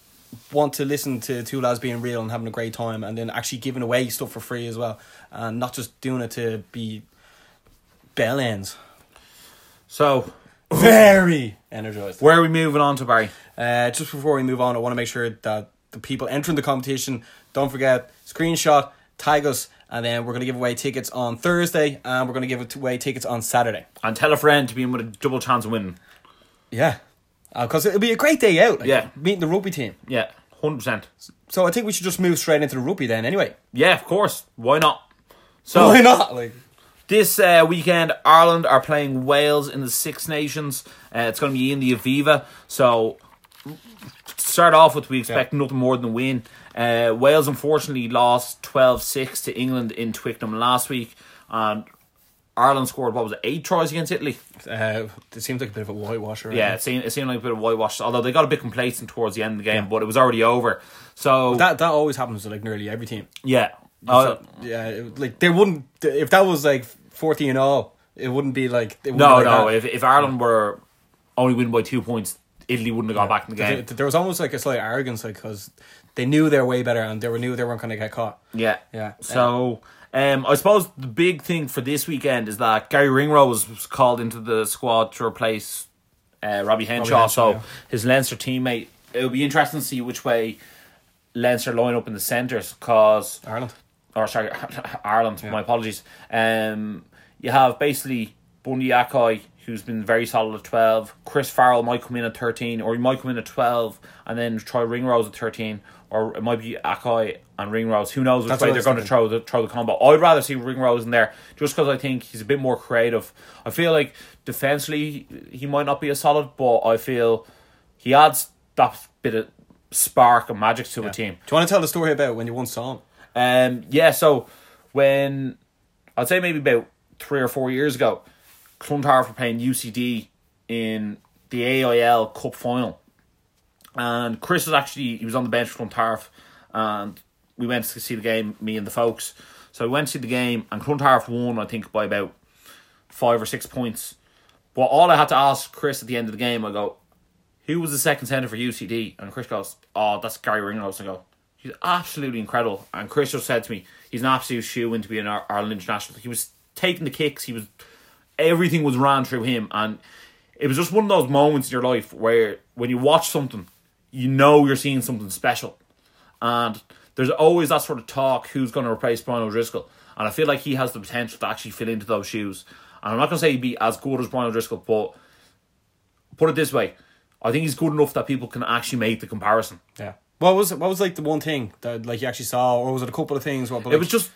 want to listen to two lads being real and having a great time, and then actually giving away stuff for free as well, and not just doing it to be bell ends. So, Very energized. where are we moving on to, Barry? Uh, just before we move on, I want to make sure that the people entering the competition don't forget screenshot, tag us, and then we're going to give away tickets on Thursday, and we're going to give away tickets on Saturday. And tell a friend to be in with a double chance of winning. Yeah, because it'll be a great day out. like, Yeah. meeting the rugby team. Yeah, 100%. So I think we should just move straight into the rugby then. Anyway, Yeah, of course. Why not? So, why not? Like, This uh, weekend, Ireland are playing Wales in the Six Nations. Uh, it's going to be in the Aviva. So, start off with we expect nothing more than a win. Uh, Wales unfortunately lost 12-6 to England in Twickenham last week, and Ireland scored what was it eight tries against Italy. Uh, it seems like a bit of a whitewash. Yeah, it seemed, it seemed like a bit of a whitewash. Although they got a bit complacent towards the end of the game, but it was already over. So that that always happens to like nearly every team. yeah, Uh, yeah, it- like they wouldn't if that was like fourteen all, it wouldn't be like wouldn't no, be like no. that. If if Ireland were only winning by two points, Italy wouldn't have got back in the game. There- there was almost like a slight arrogance, like because they knew they were way better and they were knew they weren't going to get caught. Yeah. Yeah. So, um, I suppose the big thing for this weekend is that Garry Ringrose was called into the squad to replace uh, Robbie Henshaw. Henshaw, so yeah. his Leinster teammate. It'll be interesting to see which way Leinster line up in the centres because Ireland. or sorry, Ireland. My apologies. Um, you have basically Bundee Aki, who's been very solid at twelve. Chris Farrell might come in at thirteen, or he might come in at twelve, and then try Ringrose at thirteen, or it might be Aki and Ringrose. Who knows which That's way they're going to throw the throw the combo? I'd rather see Ringrose in there just because I think he's a bit more creative. I feel like defensively he might not be as solid, but I feel he adds that bit of spark and magic to a team. Do you want to tell the story about when you once saw him? Um, yeah, so when I'd say maybe about three or four years ago, Clontarf were playing UCD in the AIL Cup final, and Chris was actually he was on the bench for Clontarf, and we went to see the game, me and the folks. So we went to see the game, and Clontarf won, I think, by about five or six points. But all I had to ask Chris at the end of the game, I go, who was the second centre for UCD? And Chris goes, oh, that's Garry Ringrose. I go, he's absolutely incredible. And Chris just said to me, he's an absolute shoe in to be an Ireland international. He was taking the kicks. He was everything was ran through him, and it was just one of those moments in your life where when you watch something, you know you're seeing something special, and there's always that sort of talk who's going to replace Brian O'Driscoll, and I feel like he has the potential to actually fit into those shoes. And I'm not going to say he'd be as good as Brian O'Driscoll, but put it this way, I think he's good enough that people can actually make the comparison. Yeah. What was what was like the one thing that like you actually saw, or was it a couple of things? What? but, It was just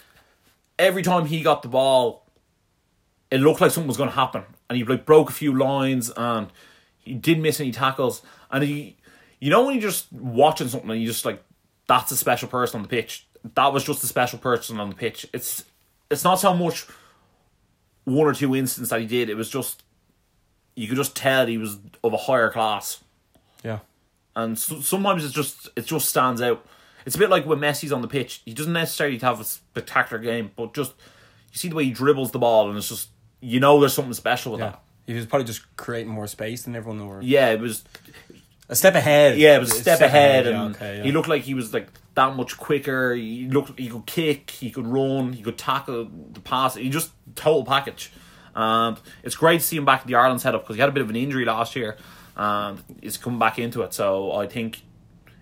every time he got the ball, it looked like something was going to happen, and he like broke a few lines, and he didn't miss any tackles, and he, you know, when you're just watching something and you just like, that's a special person on the pitch. That was just a special person on the pitch. It's it's not so much one or two instances that he did. It was just you could just tell he was of a higher class yeah. and so, sometimes it's just it just stands out. It's a bit like when Messi's on the pitch. He doesn't necessarily have a spectacular game, but just you see the way he dribbles the ball, and it's just you know there's something special with Yeah. that. He was probably just creating more space than everyone. Or Yeah, it was. A step ahead. Yeah, it was a step, ahead, yeah, and okay, yeah. he looked like he was like that much quicker. He looked he could kick, he could run, he could tackle the pass. He just total package, and it's great to see him back in the Ireland setup because he had a bit of an injury last year, and he's coming back into it. So I think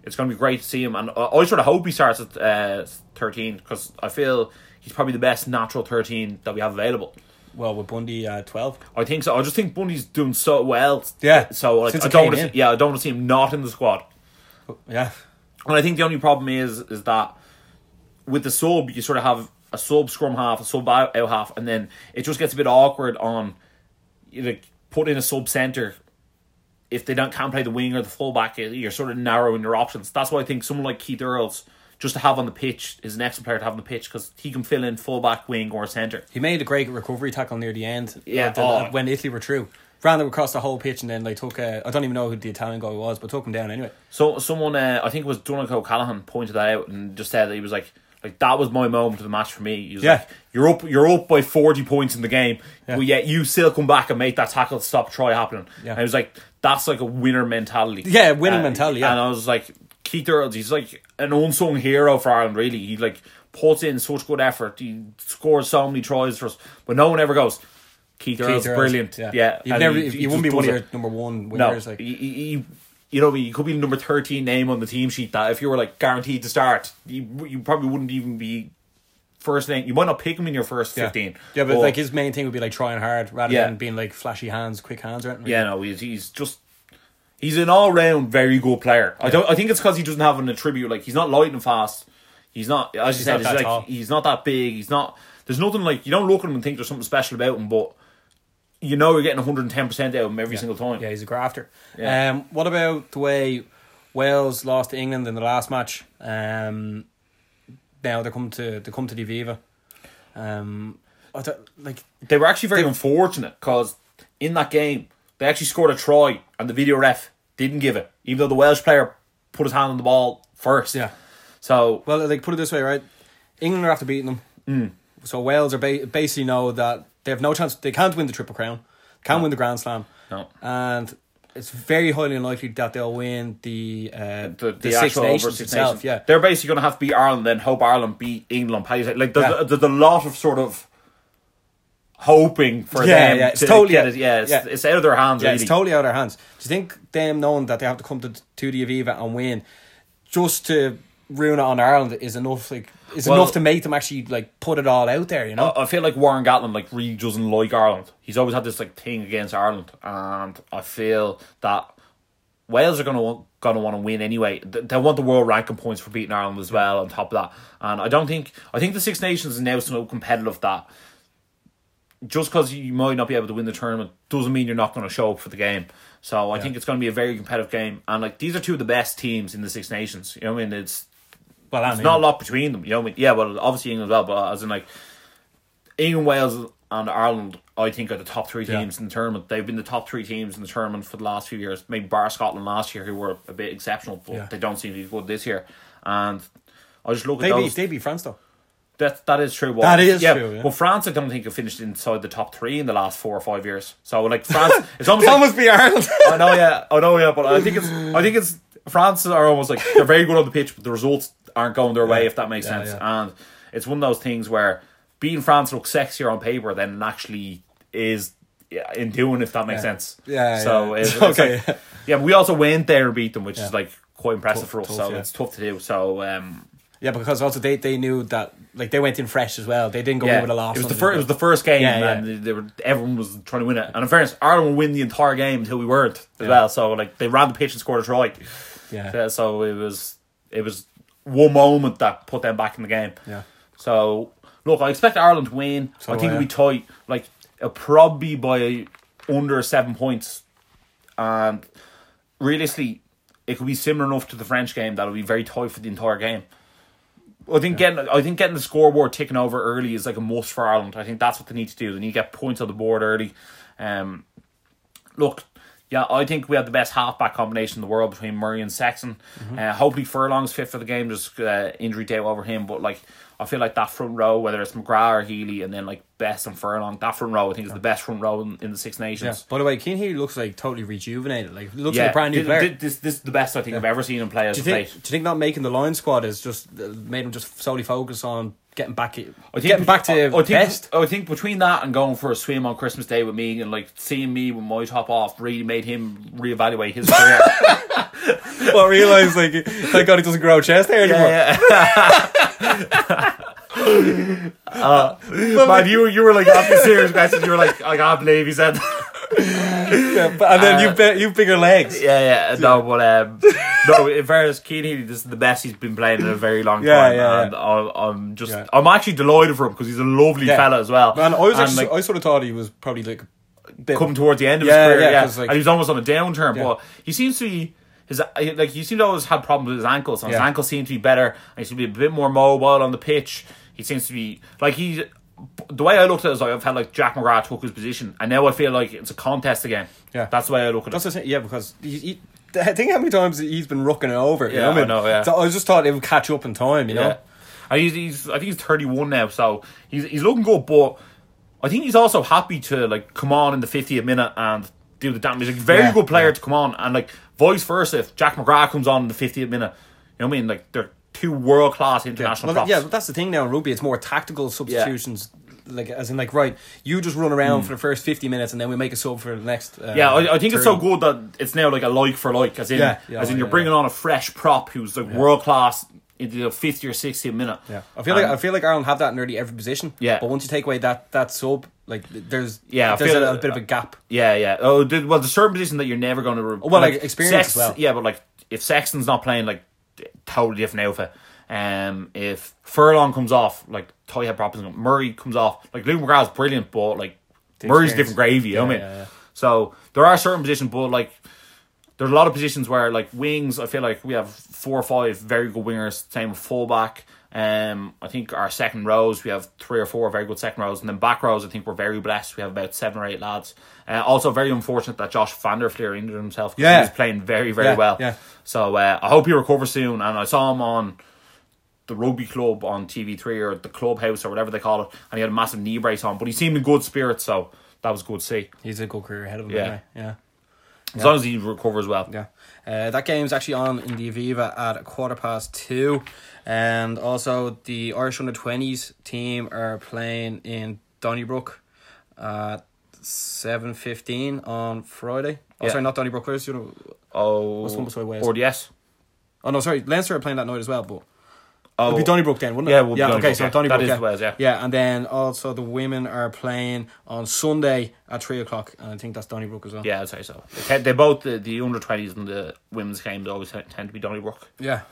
it's going to be great to see him, and I, I sort of hope he starts at uh, thirteen because I feel he's probably the best natural thirteen that we have available. Well with Bundee uh, twelve. I think so. I just think Bundee's doing so well. Yeah, So like, I don't want to see, yeah I don't want to see him not in the squad. Yeah. And I think the only problem is is that with the sub, you sort of have a sub scrum half, a sub out, half, and then it just gets a bit awkward on you like put in a sub center. If they don't can't play the wing or the fullback, you're sort of narrowing your options. That's why I think someone like Keith Earls just to have on the pitch is an excellent player to have on the pitch because he can fill in fullback, wing, or center. He made a great recovery tackle near the end. Yeah, uh, the- oh. when Italy were through. Ran them across the whole pitch and then like took. Uh, I don't even know who the Italian guy was, but took him down anyway. So someone, uh, I think it was Donegal Callahan, pointed that out and just said that he was like, like that was my moment of the match for me. He was Yeah. like, you're up, you're up by forty points in the game, Yeah. but yet you still come back and make that tackle to stop try happening. Yeah. And I was like, that's like a winner mentality. Yeah, winning Uh, mentality, yeah. And I was like, Keith Earls, he's like an unsung hero for Ireland. Really, he like puts in such good effort. He scores so many tries for us, but no one ever goes. Keith, Keith Earls, brilliant. Yeah, You've never. he- you wouldn't be one of your number one No, winners. like he, he, you know, you could be the number thirteen name on the team sheet. That if you were like guaranteed to start, you you probably wouldn't even be first name. You might not pick him in your first yeah. fifteen. Yeah, but like his main thing would be like trying hard rather Yeah. than being like flashy hands, quick hands, or anything. yeah, no, he's he's just he's an all round very good player. I don't. I think it's because he doesn't have an attribute. Like he's not lightning fast. He's not. As you He's said, he's like tall. he's not that big. He's not. There's nothing like you don't look at him and think there's something special about him, but you know you're getting 110 percent out of him every single time. Yeah, he's a grafter. Yeah. Um, what about the way Wales lost to England in the last match. Um, now they come to they come to the Aviva. Um, like They were actually very unfortunate because in that game they actually scored a try and the video ref didn't give it, even though the Welsh player put his hand on the ball first. yeah. So Well, like put it this way, right? England are after beating them. Mm. So Wales are ba- basically know that they have no chance. They can't win the Triple Crown. Can't win the Grand Slam. no. and it's very highly unlikely that they'll win the uh, The, the, the, Six Nations itself. Yeah, They're basically going to have to beat Ireland, then hope Ireland beat England. Like there's, Yeah. there's a lot of sort of hoping for Yeah, them. yeah, it's to totally- get it. Yeah, it's, yeah. it's out of their hands. yeah, really. it's totally out of their hands. Do you think them knowing that they have to come to to the Aviva and win just to ruin it on Ireland is enough? Like, is Well- enough to make them actually like put it all out there? You know? I I feel like Warren Gatland like really doesn't like Ireland. He's always had this like thing against Ireland, and I feel that Wales are gonna gonna want to win anyway. Th- They want the world ranking points for beating Ireland as well. On top of that, and I don't think I think the Six Nations is now so competitive that just because you might not be able to win the tournament doesn't mean you're not going to show up for the game. So I think it's going to be a very competitive game, and like these are two of the best teams in the Six Nations. You know what I mean? It's well, there's not a lot between them. You know what I mean? Yeah, well, obviously England as well, but as in like England, Wales, and Ireland, I think are the top three Yeah. teams in the tournament. They've been the top three teams in the tournament for the last few years. Maybe bar Scotland last year, who were a bit exceptional, but Yeah. they don't seem to be good this year. And I just look at They those. beat they beat France though. That that is true. But, That is true, yeah. But France, I don't think have finished inside the top three in the last four or five years. So like France, it's almost like, almost beat Ireland. I know, yeah, I know, yeah, but I think it's, I think it's France are almost like they're very good on the pitch, but the results aren't going their way, Yeah. if that makes Yeah, sense. yeah. And it's one of those things where beating France looks sexier on paper than it actually is in doing, if that makes Yeah. sense. Yeah, So yeah. It's, it's Okay. like- yeah, we also went there and beat them, which Yeah. is like quite impressive Tough- for us. tough, so yeah. it's tough to do. So um, yeah, because also they, they knew that like they went in fresh as well. They didn't go in with a loss. It was the first. It was the first game, Yeah, yeah. and they were everyone was trying to win it. And in fairness, Ireland would win the entire game until we weren't as Yeah. well. So like they ran the pitch and scored a try. Yeah. Yeah, So it was it was one moment that put them back in the game. Yeah. So look, I expect Ireland to win. So I think it'll be tight. Like it'll probably by under seven points, and realistically, it could be similar enough to the French game that'll be very tight for the entire game. I think getting I think getting the scoreboard ticking over early is like a must for Ireland. I think that's what they need to do. They need to get points on the board early. Um, look, yeah, I think we have the best halfback combination in the world between Murray and Sexton. Uh, hopefully Furlong's fit for the game, just uh, injury day over him. But like, I feel like that front row, whether it's McGrath or Healy, and then like Best and Furlong, that front row I think is the best front row in, in the Six Yeah. Nations. By the way, Cian Healy looks like totally rejuvenated. Like looks Yeah, like a brand new player. thi- This, this is the best I think I've ever seen him play as do a you think? Do you think not making the line squad is just uh, made him just solely focus on getting back? I think getting back to I, I think, best. I think between that and going for a swim on Christmas Day with me and like seeing me with my top off really made him reevaluate his career. Well, realize like thank God he doesn't grow chest hair anymore. yeah, uh, man, you were you were like asking serious questions. You were like, I can't believe he said. that." Yeah, but, and then Uh, you be, you bigger legs. yeah, yeah, no, but um, no. In fairness, Cian Healy, this is the best he's been playing in a very long Yeah, time, yeah, and I, I'm just, Yeah. I'm actually delighted for him because he's a lovely Yeah. fella as well. Man, I was And, actually, like, I sort of thought he was probably like bit coming towards the end of Yeah, his career, yeah, yeah, like- and he was almost on a downturn. Yeah. But he seems to be his like he seemed to always had problems with his ankles, and his ankles seem to be better, and he seems to be a bit more mobile on the pitch. He seems to be like he. The way I looked at it is like I felt like Jack McGrath took his position, and now I feel like it's a contest again. Yeah. that's the way I look at That's it. thing, yeah, because he, he, I think how many times he's been rocking it over. You Yeah, know I I mean? know, yeah. So I just thought it would catch up in time. You know, Yeah, and he's, he's I think he's thirty one now, so he's he's looking good. But I think he's also happy to like come on in the fiftieth minute and do the damage. He's a very Yeah, good player yeah. to come on, and like vice versa. If Jack McGrath comes on in the fiftieth minute, you know what I mean? Like they're two world class international Well, props. yeah, but that's the thing now in rugby. It's more tactical substitutions. Like as in, like right, you just run around for the first fifty minutes, and then we make a sub for the next. Uh. Yeah, I, I think it's so good that it's now like a like for like, as in, Yeah, yeah, as in you're yeah, bringing on a fresh prop who's like world class into the fifty or sixtieth minute. Yeah, I feel like I feel like Ireland have that in nearly every position. Yeah. but once you take away that that sub, like there's Yeah, there's a, a bit of a gap. Yeah, yeah. Oh, the, well, the certain position that you're never going to. Re- well, like, experience as well. Yeah, but like if Sexton's not playing, like totally different outfit. Um, if Furlong comes off, like Toy had problems. Murray comes off, like Luke McGrath's brilliant, but like The Murray's experience. different gravy. you know what I mean, yeah, yeah. so there are certain positions, but like there's a lot of positions where like wings. I feel like we have four or five very good wingers. Same with fullback. Um, I think our second rows we have three or four very good second rows, and then back rows I think we're very blessed. We have about seven or eight lads. Uh, also, very unfortunate that Josh Van der Flier injured himself. 'cause Yeah. he was playing very very Yeah, well. yeah. So uh, I hope he recovers soon. And I saw him on the rugby club on TV3 or the clubhouse or whatever they call it, and he had a massive knee brace on, but he seemed in good spirits, so that was good to see. He's a good career ahead of him. Yeah. Anyway. Yeah. As long as he recovers well. Yeah. Uh, that game's actually on in the Aviva at a quarter past two. And also, the Irish under 20s team are playing in Donnybrook at 7.15 on Friday. Oh, Yeah. sorry, not Donnybrook. Where's the other? Oh, What's one beside Wales? or yes. Oh, no, sorry. Leinster are playing that night as well, but. Oh, It'll be oh. Donnybrook then, wouldn't it? Yeah, it would be yeah. okay, so yeah. Donnybrook. That is yeah. Wales, yeah. Yeah, and then also the women are playing on Sunday at three o'clock, and I think that's Donnybrook as well. yeah, I'd say so. They both the, the under twenties and the women's games always tend to be Donnybrook. Yeah.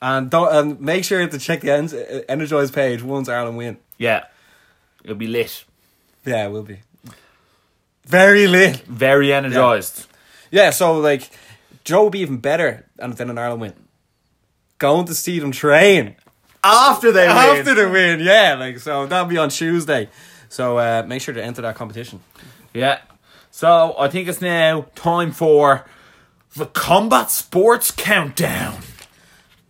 And don't and make sure to check the En- Energize page once Ireland win. Yeah, it'll be lit, Yeah, it will be. Very lit. very energized. Yeah, so like Joe will be even better than than an Ireland win. Going to see them train After they after the win, yeah. Like so that'll be on Tuesday. So uh, make sure to enter that competition. Yeah. So I think it's now time for the combat sports countdown.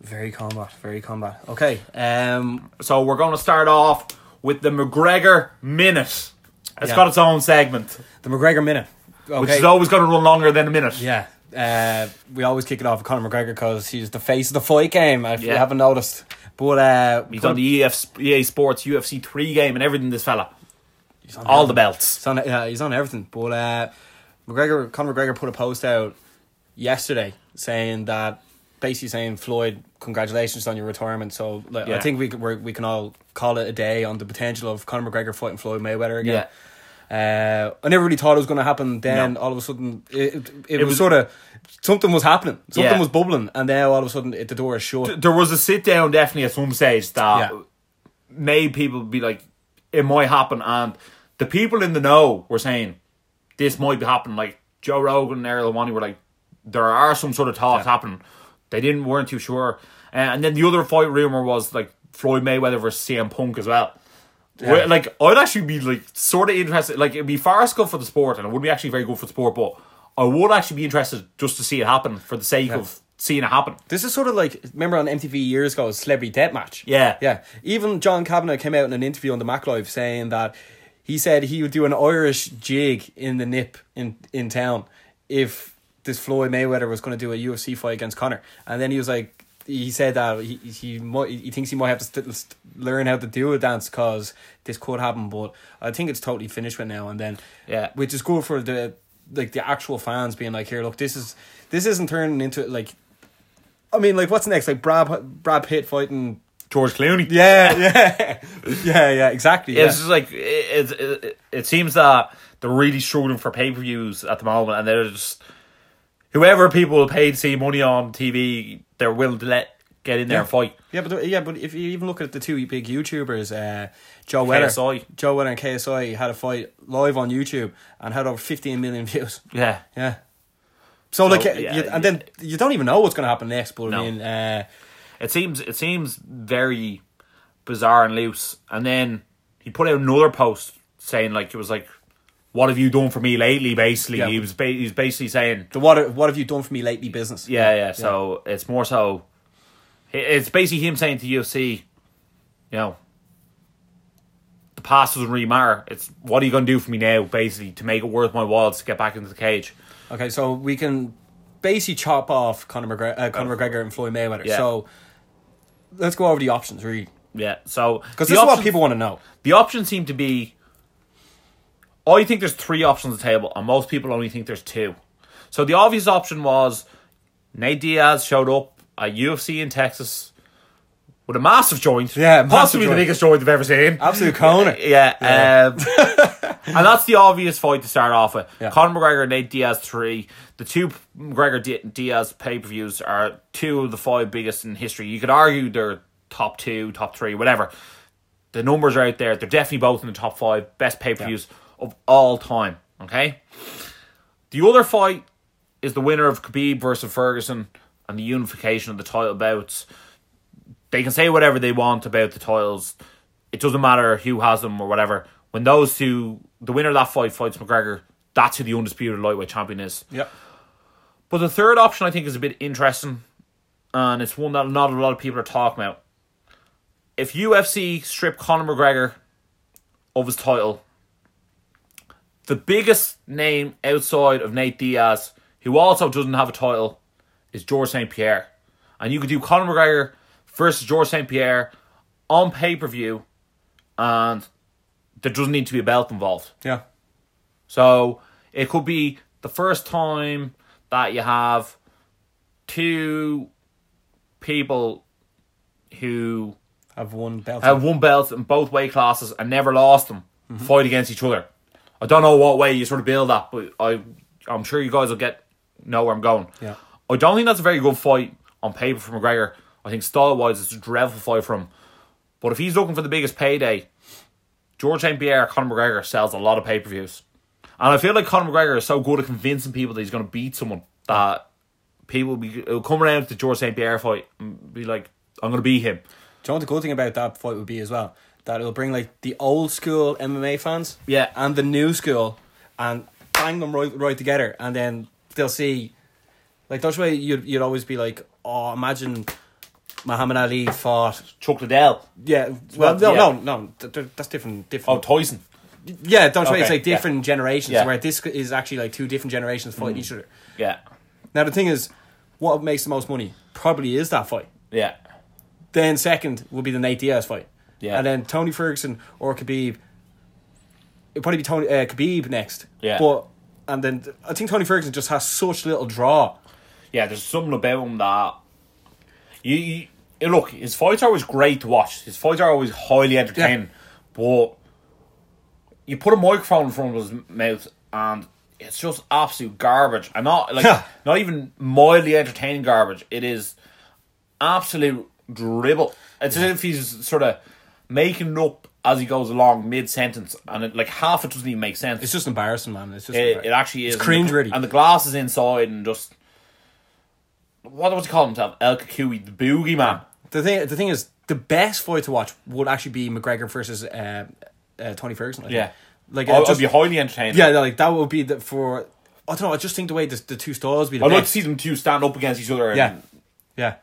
Very combat, very combat. Okay. Um So we're going to start off with the McGregor minute. It's Yeah. got its own segment, the McGregor minute. Okay. which is always going to run longer than a minute. Yeah. Uh, we always kick it off with Conor McGregor because he's the face of the fight game, if you Yeah. haven't noticed. But uh, He's on the EF, EA Sports UFC 3 game and everything, this fella. he's on All the belts. He's on, yeah, he's on everything. But uh, McGregor, Conor McGregor put a post out yesterday saying that basically saying Floyd, congratulations on your retirement. So like, I think we we're, we can all call it a day on the potential of Conor McGregor fighting Floyd Mayweather again. Uh, I never really thought it was going to happen. Then No. all of a sudden, it, it, it, was, was- sort of something was happening. Something Yeah. was bubbling, and now all of a sudden, it, the door is shut. There was a sit down definitely at some stage that Yeah. made people be like, it might happen. And the people in the know were saying, this might be happening. Like Joe Rogan and Ariel Helwani were like, there are some sort of talks Yeah. happening. They didn't weren't too sure. Uh, and then the other fight rumor was like Floyd Mayweather versus CM Punk as well. Yeah. Like I'd actually be like sort of interested. Like it'd be far good for the sport, and it would be actually very good for the sport. But I would actually be interested just to see it happen for the sake of seeing it happen. This is sort of like remember on MTV years ago, Celebrity Deathmatch. Yeah. yeah. Even John Kavanagh came out in an interview on the Mac Life saying that he said he would do an Irish jig in the nip in in town if this Floyd Mayweather was going to do a UFC fight against Conor, and then he was like. He said that he he might he thinks he might have to st- st- learn how to do a dance because this could happen, but I think it's totally finished with now and then. Yeah. which is good for the like the actual fans being like, here, look, this is this isn't turning into like I mean, like, what's next? Like Brad Brad Pitt fighting. George Clooney. Yeah, yeah, yeah, yeah. Exactly. Yeah. It's just like it, it, it, it seems that they're really struggling for pay per views at the moment, and they're just whoever people pay to see money on TV, they're willing to let get in there Yeah. and fight. Yeah, but yeah, but if you even look at the two big YouTubers, uh, Joe KSI. Joe Weller and KSI had a fight live on YouTube and had over fifteen million views. Yeah, Yeah. So, like, So, uh, yeah, you, and then you don't even know what's going to happen next. But No. I mean, uh, it seems it seems very bizarre and loose. And then he put out another post saying like it was like, "What have you done for me lately?" Basically, Yeah. he was ba- he was basically saying the what what have you done for me lately? Business. Yeah, yeah. So it's more so. It's basically him saying to UFC, you know, the past doesn't really matter. It's what are you going to do for me now, basically, to make it worth my while to get back into the cage. Okay, so we can basically chop off Conor McGregor, uh, Conor McGregor and Floyd Mayweather. Yeah. So let's go over the options, really, Yeah. So because this is what people want to know. The options seem to be. I think there's three options on the table, and most people only think there's two. So the obvious option was Nate Diaz showed up at UFC in Texas with a massive joint. Yeah, massive possibly joint. the biggest joint I've ever seen. Absolute corner. Yeah, Um, and that's the obvious fight to start off with. Yeah. Conor McGregor, and Nate Diaz, three. The two McGregor Di- Diaz pay per views are two of the five biggest in history. You could argue they're top two, top three, whatever. The numbers are out there. They're definitely both in the top five best pay per views of all time. Okay. The other fight is the winner of Khabib versus Ferguson and the unification of the title bouts. They can say whatever they want about the titles. It doesn't matter who has them or whatever. When those two, the winner of that fight fights McGregor, that's who the undisputed lightweight champion is. Yep. But the third option I think is a bit interesting, and it's one that not a lot of people are talking about. If UFC strip Conor McGregor of his title, the biggest name outside of Nate Diaz, who also doesn't have a title, is George St. Pierre. And you could do Conor McGregor versus George St. Pierre on pay per view, and there doesn't need to be a belt involved. Yeah. So it could be the first time that you have two people who Have one belt. have won belts in both weight classes and never lost them mm-hmm. fight against each other. I don't know what way you sort of build that, but I I'm sure you guys will get know where I'm going. Yeah. I don't think that's a very good fight on paper for McGregor. I think style wise it's a dreadful fight for him. But if he's looking for the biggest payday, George St. Pierre, Conor McGregor sells a lot of pay per views. And I feel like Conor McGregor is so good at convincing people that he's going to beat someone that people will, be, will come around to the George St. Pierre fight and be like, I'm going to beat him. Do you know what the good thing about that fight would be as well? That it'll bring like the old school MMA fans, Yeah. and the new school, and bang them right right together, and then they'll see, like that's why you'd you'd always be like, oh, imagine Muhammad Ali fought, Chuck Liddell. yeah, well, no, yeah. no, no, th- th- that's different, Different. Oh. Tyson. yeah, don't worry, it's okay, like different generations. Yeah. Where this is actually like two different generations fighting mm. each other. Yeah. Now the thing is, what makes the most money probably is that fight. Yeah. Then second will be the Nate Diaz fight. Yeah. And then Tony Ferguson or Khabib. It'd probably be Tony uh, Khabib next. Yeah. But and then I think Tony Ferguson just has such little draw. Yeah, there's something about him that you, you look. His fights are always great to watch. His fights are always highly entertaining. But you put a microphone in front of his mouth, and it's just absolute garbage. And not like not even mildly entertaining garbage. It is absolute dribble. It's as if he's sort of making it up as he goes along mid sentence, and it, like half it doesn't even make sense. It's just embarrassing, man. It's just It, it actually is. It's cringe, and the. And the glass is inside, and just what was he call himself? El Cucuy, the boogie man. the thing. The thing is, the best fight to watch would actually be McGregor versus uh, uh, Tony Ferguson. Yeah, Like oh, uh, it'd be highly entertaining. yeah, like that would be the for. I don't know. I just think the way the, the two styles be the I'd like to see them two stand up against each other. and- Yeah, yeah.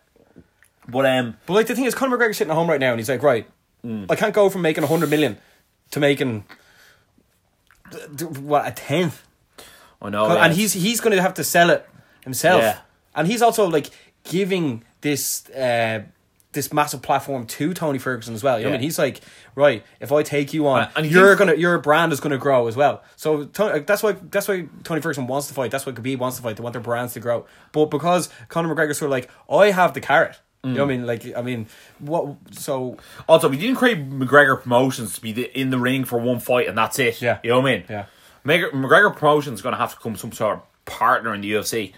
but um, But like the thing is, Conor McGregor's sitting at home right now, and he's like, right, Mm. I can't go from making a hundred million to making what a tenth, I know, and he's he's going to have to sell it himself, Yeah. and he's also like giving this uh, this massive platform to Tony Ferguson as well. You know what I mean? He's like, right, if I take you on, And- and you're gonna your brand is gonna grow as well. So Tony, that's why that's why Tony Ferguson wants to fight. That's why Khabib wants to fight. They want their brands to grow. But because Conor McGregor's sort of like, I have the carrot. You know what I mean? Like, I mean, what? So also we didn't create McGregor Promotions to be the, in the ring for one fight and that's it. Yeah. you know what I mean. Yeah. McGregor, McGregor Promotions is going to have to come some sort of partner in the UFC.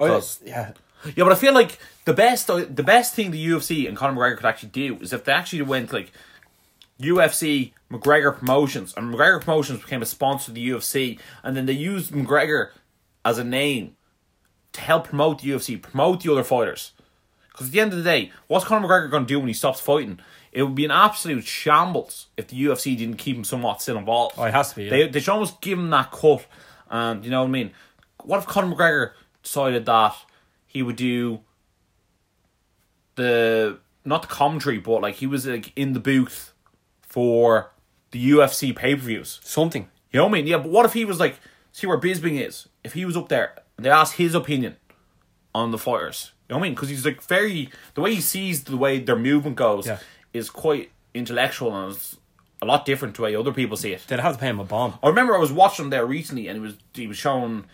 Oh, yeah. Yeah, but I feel like the best uh, the best thing the UFC and Conor McGregor could actually do is if they actually went like UFC McGregor Promotions and McGregor Promotions became a sponsor of the UFC and then they used McGregor as a name to help promote the UFC, promote the other fighters. Because at the end of the day, what's Conor McGregor going to do when he stops fighting? It would be an absolute shambles if the UFC didn't keep him somewhat still involved. Oh, it has to be, yeah. They, they should almost give him that cut. And you know what I mean? What if Conor McGregor decided that he would do the not the commentary, but like he was like in the booth for the UFC pay per views. Something. You know what I mean? Yeah, but what if he was like, see where Bisping is? If he was up there and they asked his opinion on the fighters, you know what I mean? Because he's like very the way he sees the way their movement goes Yeah. is quite intellectual and it's a lot different to the way other people see it. They'd have to pay him a bomb. I remember I was watching him there recently, and he was he was showing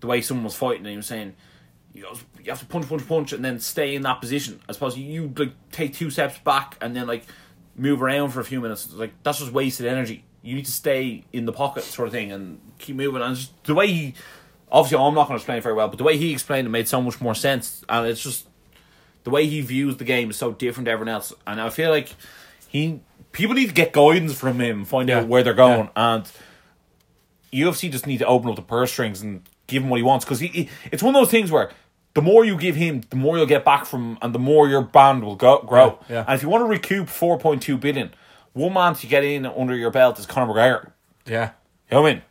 the way someone was fighting, and he was saying, "You you have to punch, punch, punch, and then stay in that position." I suppose you, you like take two steps back and then like move around for a few minutes. Like that's just wasted energy. You need to stay in the pocket, sort of thing, and keep moving. And it's just, the way he, obviously, I'm not going to explain it very well, but the way he explained it made so much more sense, and it's just the way he views the game is so different to everyone else. And I feel like he people need to get guidance from him, find Yeah. out where they're going, and UFC just need to open up the purse strings and give him what he wants because he, he, it's one of those things where the more you give him, the more you'll get back from, and the more your band will go, grow. Yeah, yeah. And if you want to recoup four point two billion, one man to get in under your belt is Conor McGregor. Yeah. You know what I mean?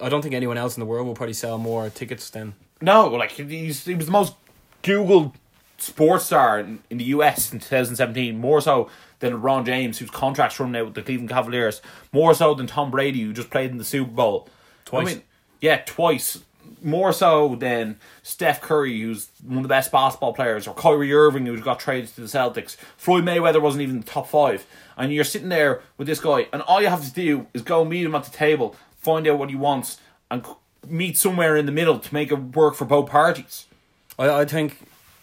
I don't think anyone else in the world will probably sell more tickets than. No, like he's he was the most googled sports star in, in the US in 2017, more so than Ron James, whose contract's running out with the Cleveland Cavaliers, more so than Tom Brady, who just played in the Super Bowl Twice. I mean, yeah, twice. More so than Steph Curry, who's one of the best basketball players, or Kyrie Irving, who got traded to the Celtics. Floyd Mayweather wasn't even in the top five, and you're sitting there with this guy, and all you have to do is go meet him at the table, find out what he wants, and meet somewhere in the middle to make it work for both parties. I, I think,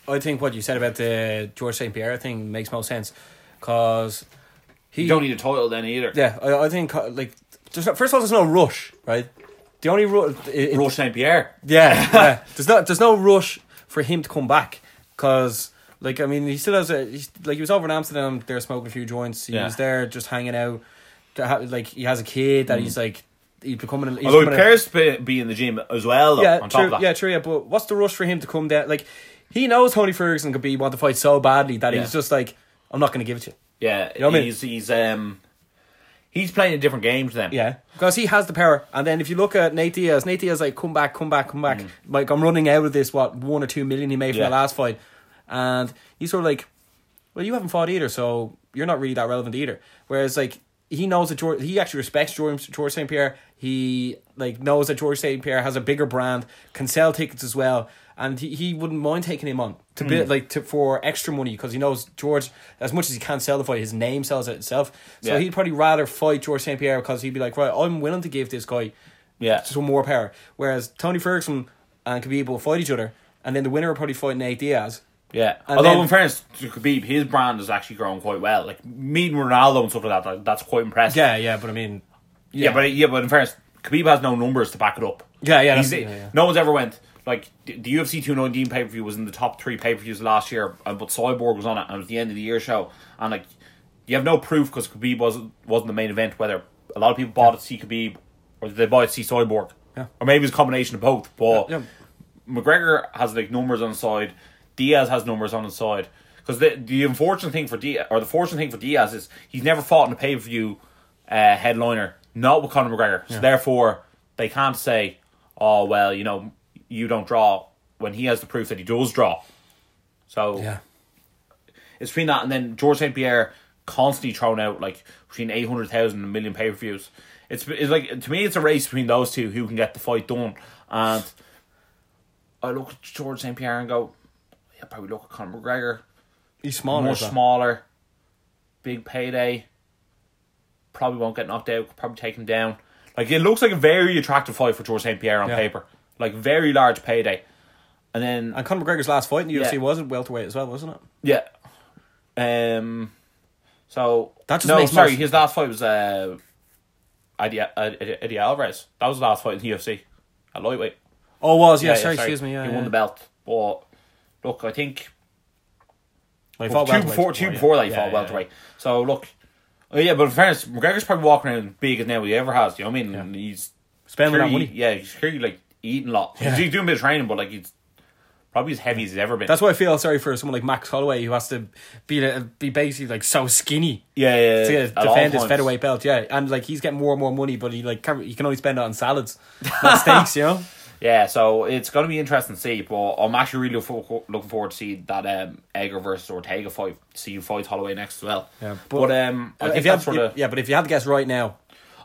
I think what you said about the George St Pierre thing makes most sense, because he. You don't need a title then either. yeah, I, I think uh, like there's no, first of all there's no rush, right? The only rush. Roche St. Pierre. Yeah, yeah. There's no there's no rush for him to come back because like I mean he still has a he's, like he was over in Amsterdam there smoking a few joints. He Yeah. was there just hanging out. To ha- Like he has a kid that he's like he's becoming. He's Although he becoming appears to be, in the gym as well, though, yeah, on top true. of that. Yeah, true. Yeah, but what's the rush for him to come down? Like he knows Tony Ferguson could be want to fight so badly that Yeah. he's just like I'm not going to give it to you. Yeah, you know what I mean? he's he's um he's playing a different game to them. Yeah, because he has the power. And then if you look at Nate Diaz, Nate Diaz like come back, come back, come back. Like I'm running out of this. What one or two million he made from Mm. Yeah. the last fight, and he's sort of like, well, you haven't fought either, so you're not really that relevant either. Whereas like he knows that George, he actually respects George George St Pierre. He like knows that George St Pierre has a bigger brand, can sell tickets as well. And he, he wouldn't mind taking him on to Mm. like to for extra money because he knows George as much as he can't sell the fight, his name sells it itself. So Yeah. he'd probably rather fight George St Pierre because he'd be like, right, I'm willing to give this guy yeah, some more power. Whereas Tony Ferguson and Khabib will fight each other, and then the winner will probably fight Nate Diaz. Yeah. And Although then- in fairness to Khabib, his brand has actually grown quite well. Like meeting Ronaldo and stuff like that, that's quite impressive. Yeah, yeah, but I mean, yeah, but yeah, but in fairness, Khabib has no numbers to back it up. Yeah, yeah, yeah, yeah. No one's ever went like the UFC two nineteen pay per view was in the top three pay per views last year, but Cyborg was on it, and it was the end of the year show, and like you have no proof because Khabib wasn't wasn't the main event. Whether a lot of people bought it to see Khabib or did they buy it to see Cyborg, Yeah. or maybe it's a combination of both. But Yeah. McGregor has like numbers on the side, Diaz has numbers on his side. Because the the unfortunate thing for Diaz or the fortunate thing for Diaz is he's never fought in a pay per view uh, headliner, not with Conor McGregor. So therefore, they can't say, "Oh well, you know, you don't draw," when he has the proof that he does draw. So yeah, it's between that and then George St Pierre constantly thrown out like between eight hundred thousand and a million pay per views. It's it's like to me it's a race between those two who can get the fight done. And I look at George St Pierre and go, yeah, probably look at Conor McGregor, he's smaller. much smaller, big payday. Probably won't get knocked out. Could probably take him down. Like it looks like a very attractive fight for George St Pierre on Yeah. paper. Like very large payday, and then And Conor McGregor's last fight in the UFC Yeah. wasn't welterweight as well, wasn't it? Yeah. Um. So that's no, sorry. most- His last fight was uh, Eddie, Eddie, Eddie Alvarez. That was the last fight in the UFC at lightweight. Oh, was yeah. sorry, excuse me. Yeah, he yeah. won the belt. But look, I think Well, well, two before two yeah. before that he Yeah, fought yeah, welterweight. So look, oh, yeah, but in fairness, McGregor's probably walking around big as now he ever has. You know what I mean? And He's Spending that money. Yeah, he's clearly like eating a lot. Yeah. He's doing a bit of training, but like he's probably as heavy as he's ever been. That's why I feel sorry for someone like Max Holloway who has to be be basically like so skinny yeah, yeah, to yeah, get- at all defend his featherweight belt. Yeah, and like he's getting more and more money, but he like can't, he can only spend it on salads, not steaks. You know. Yeah, so it's going to be interesting to see, but I'm actually really look- looking forward to see that um, Edgar versus Ortega fight. See who fights Holloway next as well. Yeah, but, but- um, I if you had, sort of. yeah, but if you had to guess right now,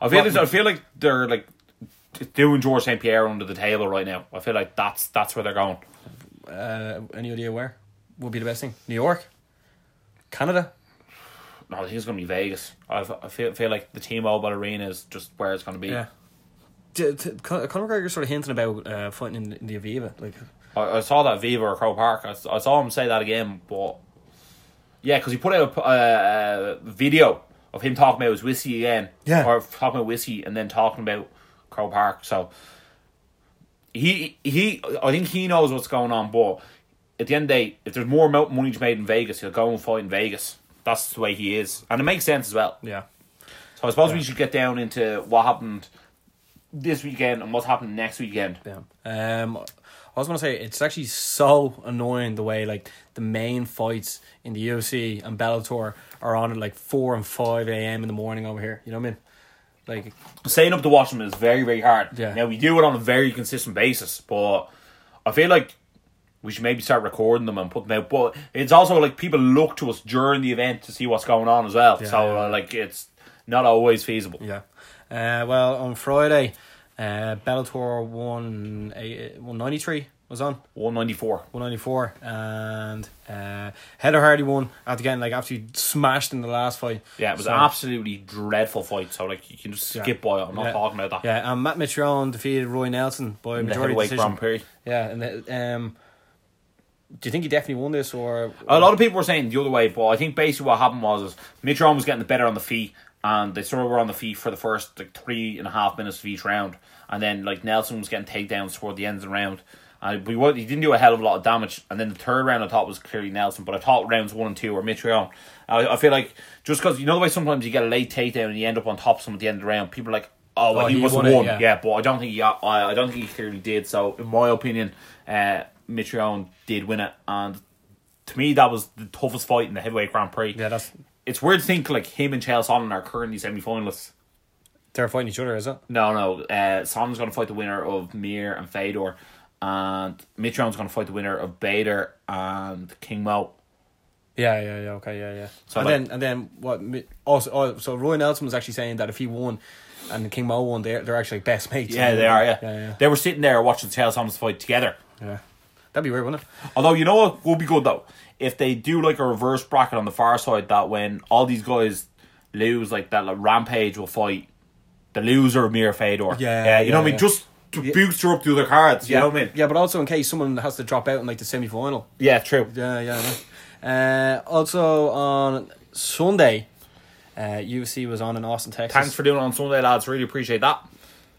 I feel what- I feel like they're like doing George St Pierre under the table right now. I feel like that's that's where they're going. uh, any idea where would be the best thing? New York, Canada. No, I think it's going to be Vegas. I, I feel feel like the T-Mobile Arena is just where it's going to be. Yeah. Conor McGregor sort of hinting about uh, fighting in, in the Aviva, like I, I saw that Viva or Croke Park. I, I saw him say that again, but yeah, because he put out a, a video of him talking about his whiskey again, Yeah. or talking about whiskey and then talking about Croke Park. So he he, I think he knows what's going on. But at the end of the day, if there's more mo- money to be made in Vegas, he'll go and fight in Vegas. That's the way he is, and it makes sense as well. yeah, So I suppose we should get down into what happened this weekend and what's happening next weekend. Yeah. Um, I was going to say it's actually so annoying the way like the main fights in the UFC and Bellator are on at like four and five a.m. in the morning over here. You know what I mean? Like Staying up to watch them is very, very hard. Yeah. Now we do it on a very consistent basis, but I feel like we should maybe start recording them and put them out. But it's also like people look to us during the event to see what's going on as well. Yeah, so yeah. uh, like it's not always feasible. yeah. Uh, well on Friday, uh, Bellator one one ninety three was on. One ninety four. 194 and uh, Heather Hardy won after getting like absolutely smashed in the last fight. Yeah, it was So- an absolutely dreadful fight. So like you can just Yeah. skip by it. I'm not Yeah. talking about that. Yeah, and Matt Mitrione defeated Roy Nelson by In majority decision. Grand Prix. Yeah, and the, um, do you think he definitely won this or A lot of people were saying the other way, but I think basically what happened was is Mitrione was getting the better on the feet, and they sort of were on the feet for the first like three and a half minutes of each round, and then like Nelson was getting takedowns toward the end of the round. And we he didn't do a hell of a lot of damage, and then the third round I thought was clearly Nelson, but I thought rounds one and two were Rowan. I, I feel like just because you know the way sometimes you get a late takedown and you end up on top of someone at the end of the round, people are like, oh, well, Oh, he, he have won yeah. yeah. But I don't think he, I, I don't think he clearly did. So in my opinion, uh, Rowan did win it, and to me, that was the toughest fight in the heavyweight Grand Prix. Yeah, that's It's weird to think like him and Chael Sonnen are currently semi finalists. they're fighting each other, is it? No, no. Uh, Sonnen's going to fight the winner of Mir and Fedor, and Mitch going to fight the winner of Bader and King Mo. Yeah, yeah, yeah. Okay, yeah, yeah. So, and like- then and then what? Also, oh, so Roy Nelson was actually saying that if he won, and King Mo won, they're they're actually best mates. Yeah, they are. Yeah, yeah, yeah. They were sitting there watching Chael Sonnen's fight together. yeah. That'd be weird, wouldn't it? Although you know what would be good though, if they do like a reverse bracket on the far side, that when all these guys lose, like that, like Rampage will fight the loser of Mir Fedor. Yeah, yeah, you know what I mean. Just to boost her up to the cards. You know what I mean? Yeah, but also in case someone has to drop out in like the semi final. Yeah, true. Yeah, yeah. yeah. Uh, also on Sunday, uh, UFC was on in Austin, Texas. Thanks for doing it on Sunday, lads. Really appreciate that.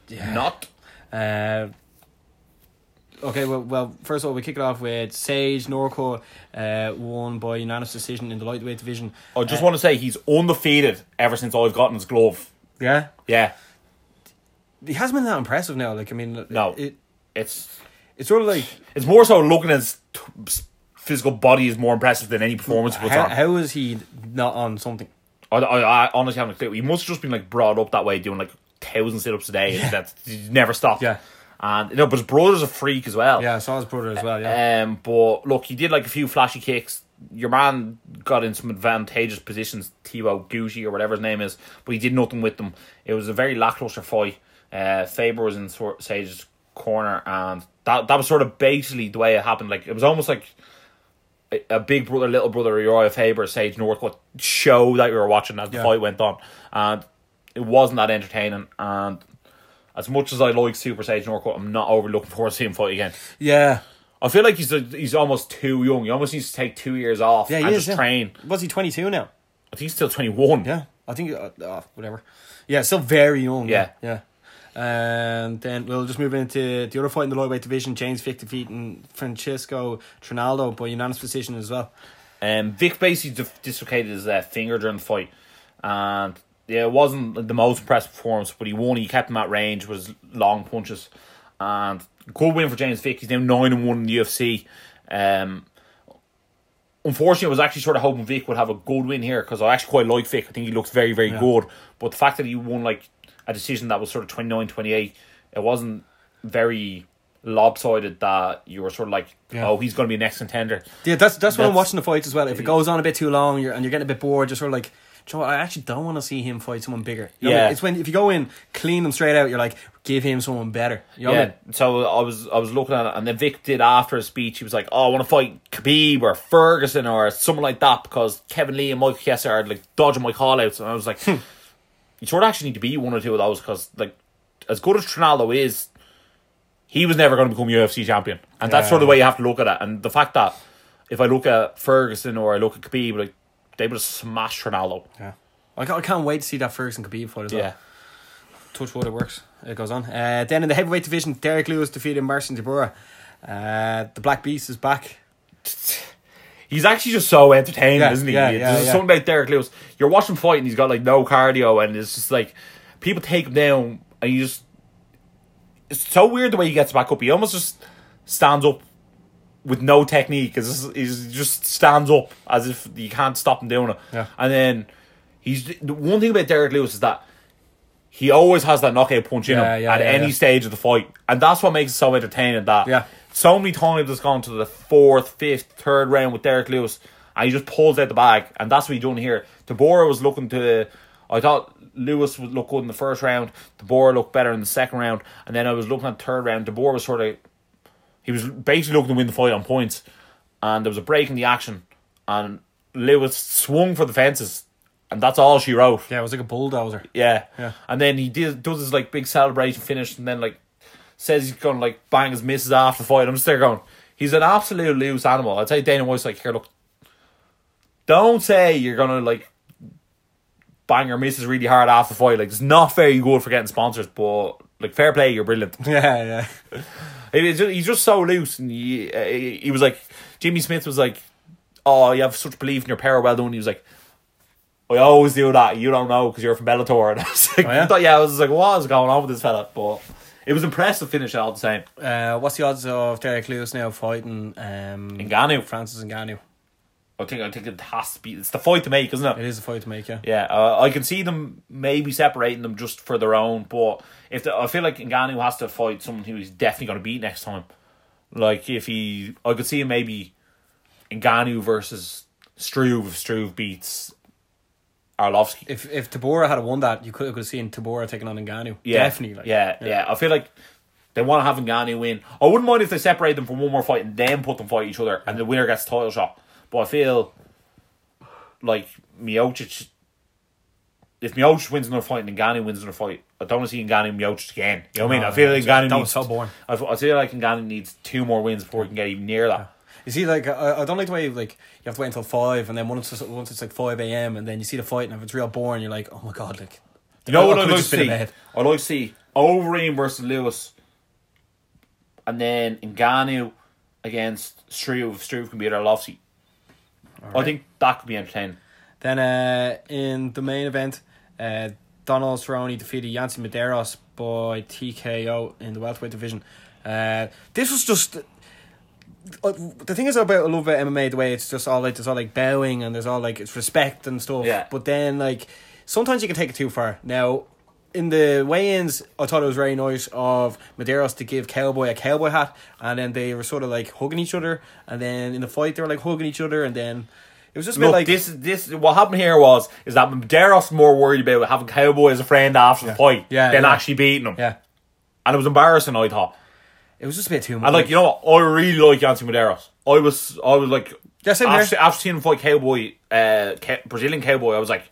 Yeah. Not. Uh, okay, well, well, first of all, we kick it off with Sage Northcutt, uh, won by unanimous decision in the lightweight division. I just want to say he's undefeated ever since I've gotten his glove. Yeah, Yeah, he hasn't been that impressive now. Like, I mean, No. it, it's it's sort of like it's more so looking at his t- physical body is more impressive than any performance how, on. how is he not on something? I, I, I honestly haven't a clue. He must have just been like brought up that way, doing like thousand sit ups a day. and That he's never stopped. Yeah. And you know, but his brother's a freak as well. Yeah, I saw his brother as well. Yeah, Um, but look, he did like a few flashy kicks. Your man got in some advantageous positions, Thibault Gouti or whatever his name is, but he did nothing with them. It was a very lackluster fight. Uh, Faber was in sort Sage's corner, and that that was sort of basically the way it happened. Like it was almost like a, a big brother, little brother, Urijah Faber, Sage Northcutt show that we were watching as the Yeah. fight went on, and it wasn't that entertaining. And as much as I like Super Sage Northcutt, I'm not over looking forward to seeing him fight again. yeah, I feel like he's a, he's almost too young. He almost needs to take two years off yeah. He and is, just yeah. train. Was he twenty two now? I think he's still twenty one. Yeah, I think uh, uh, whatever. Yeah, still very young. Yeah. yeah. And then we'll just move into the other fight in the lightweight division. James Vick defeating Francisco Trinaldo by unanimous decision as well. Um, Vick basically dif- dislocated his uh, finger during the fight, and yeah, it wasn't the most impressive performance, but he won. He kept him at range with his long punches, and good win for James Vick. He's now nine and one in the UFC. Um, unfortunately, I was actually sort of hoping Vick would have a good win here because I actually quite like Vick. I think he looks very, very Yeah. good. But the fact that he won like a decision that was sort of 29 28, it wasn't very lopsided that you were sort of like, Yeah. oh, he's going to be a next contender. Yeah, that's that's when I'm watching the fights as well. If it goes on a bit too long, you're, and you're getting a bit bored, just sort of like, "Do you know what? I actually don't want to see him fight someone bigger. You know what I Yeah. mean? it's when if you go in, clean them straight out, you're like, give him someone better. You know what I yeah, mean? so I was I was looking at it, and then Vick did after his speech. He was like, "Oh, I want to fight Khabib or Ferguson or someone like that because Kevin Lee and Michael Chiesa are like dodging my callouts." And I was like, Hmm. "You sort of actually need to be one or two of those because like as good as Trinaldo is, he was never going to become UFC champion, and that's sort of the way you have to look at it. And the fact that if I look at Ferguson or I look at Khabib, like they would have smashed Ronaldo. Yeah. I can't, I can't wait to see that Ferguson Khabib fight as well. Yeah. touch wood, it works. It goes on. Uh, then in the heavyweight division, Derrick Lewis defeated Marcin Tybura. Uh, the Black Beast is back. He's actually just so entertaining, Yeah, isn't he? yeah, There's yeah, yeah. something about Derrick Lewis. You're watching him fight and he's got like no cardio and it's just like people take him down and he just it's so weird the way he gets back up. He almost just stands up with no technique. Just, he just stands up as if you can't stop him doing it. Yeah. And then he's the one thing about Derrick Lewis is that he always has that knockout punch in Yeah, him yeah, at any stage of the fight, and that's what makes it so entertaining. That Yeah. so many times it's gone to the fourth, fifth, third round with Derrick Lewis, and he just pulls out the bag, and that's what he's doing here. Tybura was looking to, I thought Lewis would look good in the first round. Tybura looked better in the second round, and then I was looking at the third round. Tybura was sort of, he was basically looking to win the fight on points, and there was a break in the action, and Lewis swung for the fences, and that's all she wrote. Yeah, it was like a bulldozer. Yeah. Yeah. And then he did, does his like big celebration finish and then like says he's gonna like bang his misses after the fight. I'm just there going, he's an absolute loose animal. I'd say Dana White's like, here, look, don't say you're gonna like bang your misses really hard after the fight. Like, it's not very good for getting sponsors, but like, fair play, you're brilliant. Yeah, yeah. It is just, he's just so loose, and he, uh, he was like Jimmy Smith was like, "Oh, you have such belief in your power, well done." He was like, "I always do that. You don't know because you're from Bellator." And I was like, Oh, yeah? I thought, yeah, I was like, "What is going on with this fella?" But it was impressive finish all the same. Uh, what's the odds of Derrick Lewis now fighting um, Ngannou. Francis Ngannou? I think I think it has to be. It's the fight to make, isn't it? It is a fight to make, yeah. Yeah, uh, I can see them maybe separating them just for their own, but if the, I feel like Ngannou has to fight someone who he's definitely going to beat next time. Like if he, I could see him maybe Ngannou versus Struve if Struve beats Arlovsky. If if Tybura had won that, you could have seen Tybura taking on Ngannou. Yeah, Definitely. Like, yeah, yeah, I feel like they want to have Ngannou win. I wouldn't mind if they separate them for one more fight and then put them fight each other, and the winner gets title shot. But I feel like Miocic. If Miocic wins another fight and Ngannou wins another fight, I don't want to see Ngannou and Miocic again. You know what I mean? I feel like Ngannou that needs. was so boring. I, I feel like Ngannou needs two more wins before he can get even near that. You see, like I, I don't like the way like you have to wait until five, and then once it's, once it's like five a.m. and then you see the fight, and if it's real boring, you're like, oh my god, like You know what I I'd like to just been in see? I'd like to see Overeem versus Lewis, and then Ngannou against Struve. Struve can be beat Arlovsky. I think that could be entertaining. Then uh, in the main event, uh, Donald Cerrone defeated Yancy Medeiros by TKO in the welterweight division. Uh, this was just. Uh, the thing is about I love about MMA the way it's just all like there's all like bowing and there's all like it's respect and stuff. Yeah. But then like sometimes you can take it too far. Now in the weigh-ins, I thought it was very nice of Medeiros to give Cowboy a cowboy hat, and then they were sort of like hugging each other, and then in the fight they were like hugging each other, and then it was just a bit Look, like this this what happened here was is that Medeiros more worried about having Cowboy as a friend after the fight Yeah, than yeah. actually beating him, yeah. and it was embarrassing. I thought, It was just a bit too much. and like you know, what? I really like Yancy Medeiros. I was I was like Yeah, same after, here. after seeing him fight Cowboy, uh, Brazilian Cowboy. I was like,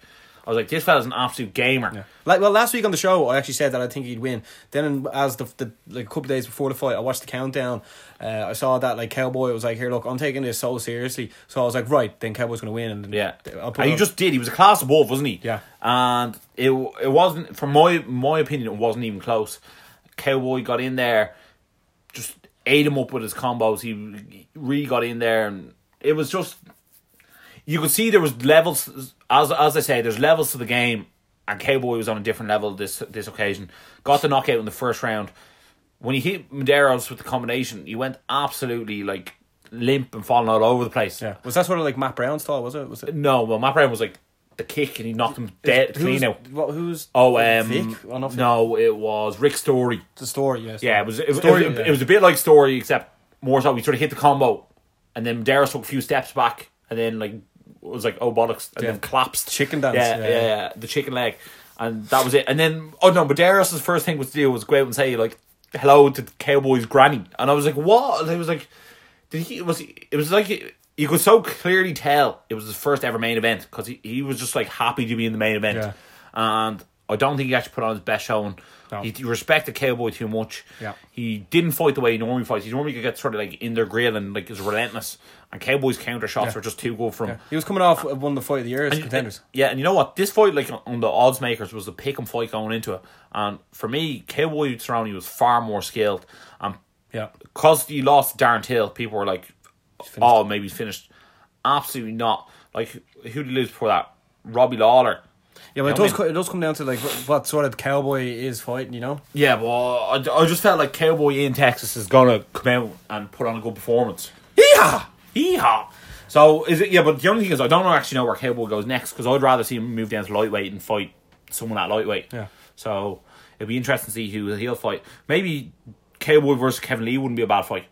I was like, this fella's an absolute gamer. like well, last week on the show, I actually said that I think he'd win. Then, as the, the like a couple of days before the fight, I watched the countdown. Uh, I saw that like Cowboy was like, "Here, look, I'm taking this so seriously." So I was like, "Right, then Cowboy's going to win." And Yeah, and he just did. He was a class above, wasn't he? Yeah. and it it wasn't, from my my opinion, it wasn't even close. Cowboy got in there, just ate him up with his combos. He really got in there, and it was just you could see there was levels. As as I say, there's levels to the game, and Cowboy was on a different level this this occasion. Got the knockout in the first round. When he hit Medeiros with the combination, he went absolutely like limp and falling all over the place. yeah, was that sort of like Matt Brown style? Was it? Was it? No, well, Matt Brown was like the kick, and he knocked him dead Who's, clean out. What, who's? Oh, um, Vic? Oh, no, it was Rick Story. the story. Yes. Yeah, it was. It was, Story, it, was yeah. it was a bit like Story, except more so. We sort of hit the combo, and then Darius took a few steps back, and then like was like oh bollocks, and Yeah. then collapsed. Chicken dance, Yeah, yeah. yeah, yeah, the chicken leg, and that was it. And then oh no, but Darius's first thing was to do was go out and say like hello to Cowboy's granny, and I was like what? And it was like did he was he, it was like you could so clearly tell it was his first ever main event because he, he was just like happy to be in the main event Yeah. and I don't think he actually put on his best showing No. he, he respected Cowboy too much Yeah. he didn't fight the way he normally fights he normally could get sort of like in their grill and like is relentless and Cowboy's counter shots Yeah. were just too good from Yeah. He was coming off one of the fight of the year as uh, contenders. yeah, and you know what? This fight, like on the odds makers, was the pick and fight going into it. And for me, Cowboy Cerrone was far more skilled. And Yeah. because he lost Darren Till, people were like, "Oh, maybe he's finished." Absolutely not. Like who did he lose before that? Robbie Lawler. Yeah, but it does, co- it does come down to like what, what sort of cowboy is fighting, you know? Yeah, well, I, I just felt like Cowboy in Texas is gonna come out and put on a good performance. Yeehaw! Yeehaw! So is it? Yeah, but the only thing is, I don't actually know where Cowboy goes next because I'd rather see him move down to lightweight and fight someone at lightweight. Yeah. So it'd be interesting to see who he'll fight. Maybe Cowboy versus Kevin Lee wouldn't be a bad fight.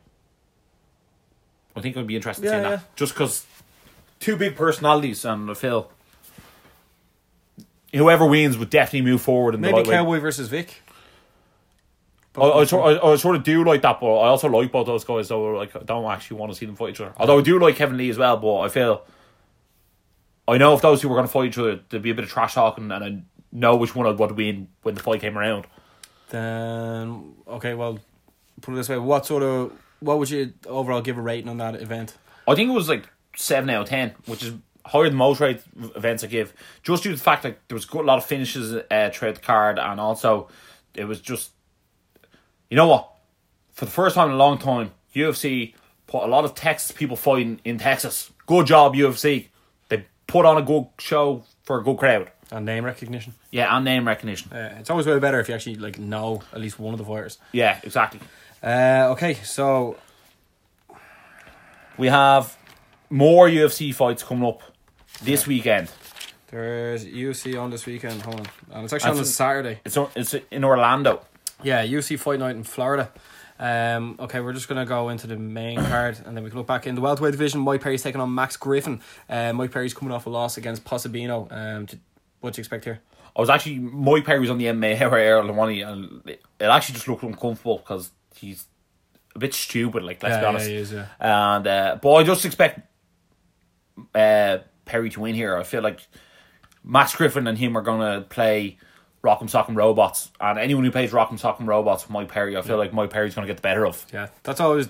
I think it'd be interesting Yeah, seeing yeah. that just because two big personalities and I feel whoever wins would definitely move forward in the Maybe lightweight. Cowboy versus Vick. I, I, sort, I, I sort of do like that, but I also like both those guys. Though, like, I don't actually want to see them fight each other. Although I do like Kevin Lee as well, but I feel I know if those two were going to fight each other, there'd be a bit of trash talking, and I know which one I'd want to win when the fight came around. Then okay, well, put it this way: what sort of what would you overall give a rating on that event? I think it was like seven out of ten, which is higher than most rate events I give, just due to the fact that there was a lot of finishes uh, throughout the card, and also it was just, you know what, for the first time in a long time, UFC put a lot of Texas people fighting in Texas. Good job, UFC. They put on a good show for a good crowd. And name recognition. Yeah, and name recognition. Uh, it's always way better if you actually like know at least one of the fighters. Yeah, exactly. Uh, okay, so We have more UFC fights coming up this weekend. there's UFC on this weekend. Hold on, and it's actually on a Saturday. It's on, it's in Orlando. Yeah, UFC Fight Night in Florida. Um, okay, we're just gonna go into the main card, and then we can look back in the welterweight division. Mike Perry's taking on Max Griffin. Uh, Mike Perry's coming off a loss against Ponzinibbio. Um, what do you expect here? I was actually Mike Perry was on the MMA earlier one and it actually just looked uncomfortable because he's a bit stupid. Like let's be honest. he is, yeah. And uh, but I just expect uh, Perry to win here. I feel like Max Griffin and him are gonna play Rock'em Sock'em Robots, and anyone who plays Rock'em Sock'em Robots with Mike Perry, I feel like Mike Perry's gonna get the better of. Yeah, that's always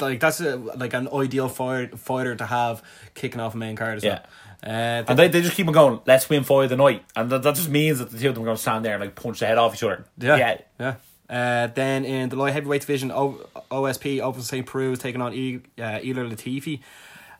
like that's a, like an ideal fight, fighter to have kicking off a main card as Yeah. well. Uh, And they, they just keep on going, let's win fight of the night. And that, that just means that the two of them are going to stand there and like punch the head off each other. Yeah. Yeah. Yeah. Uh, then in the light heavyweight division, o- OSP Ovince St. Preux is taking on e- uh, Ilir Latifi.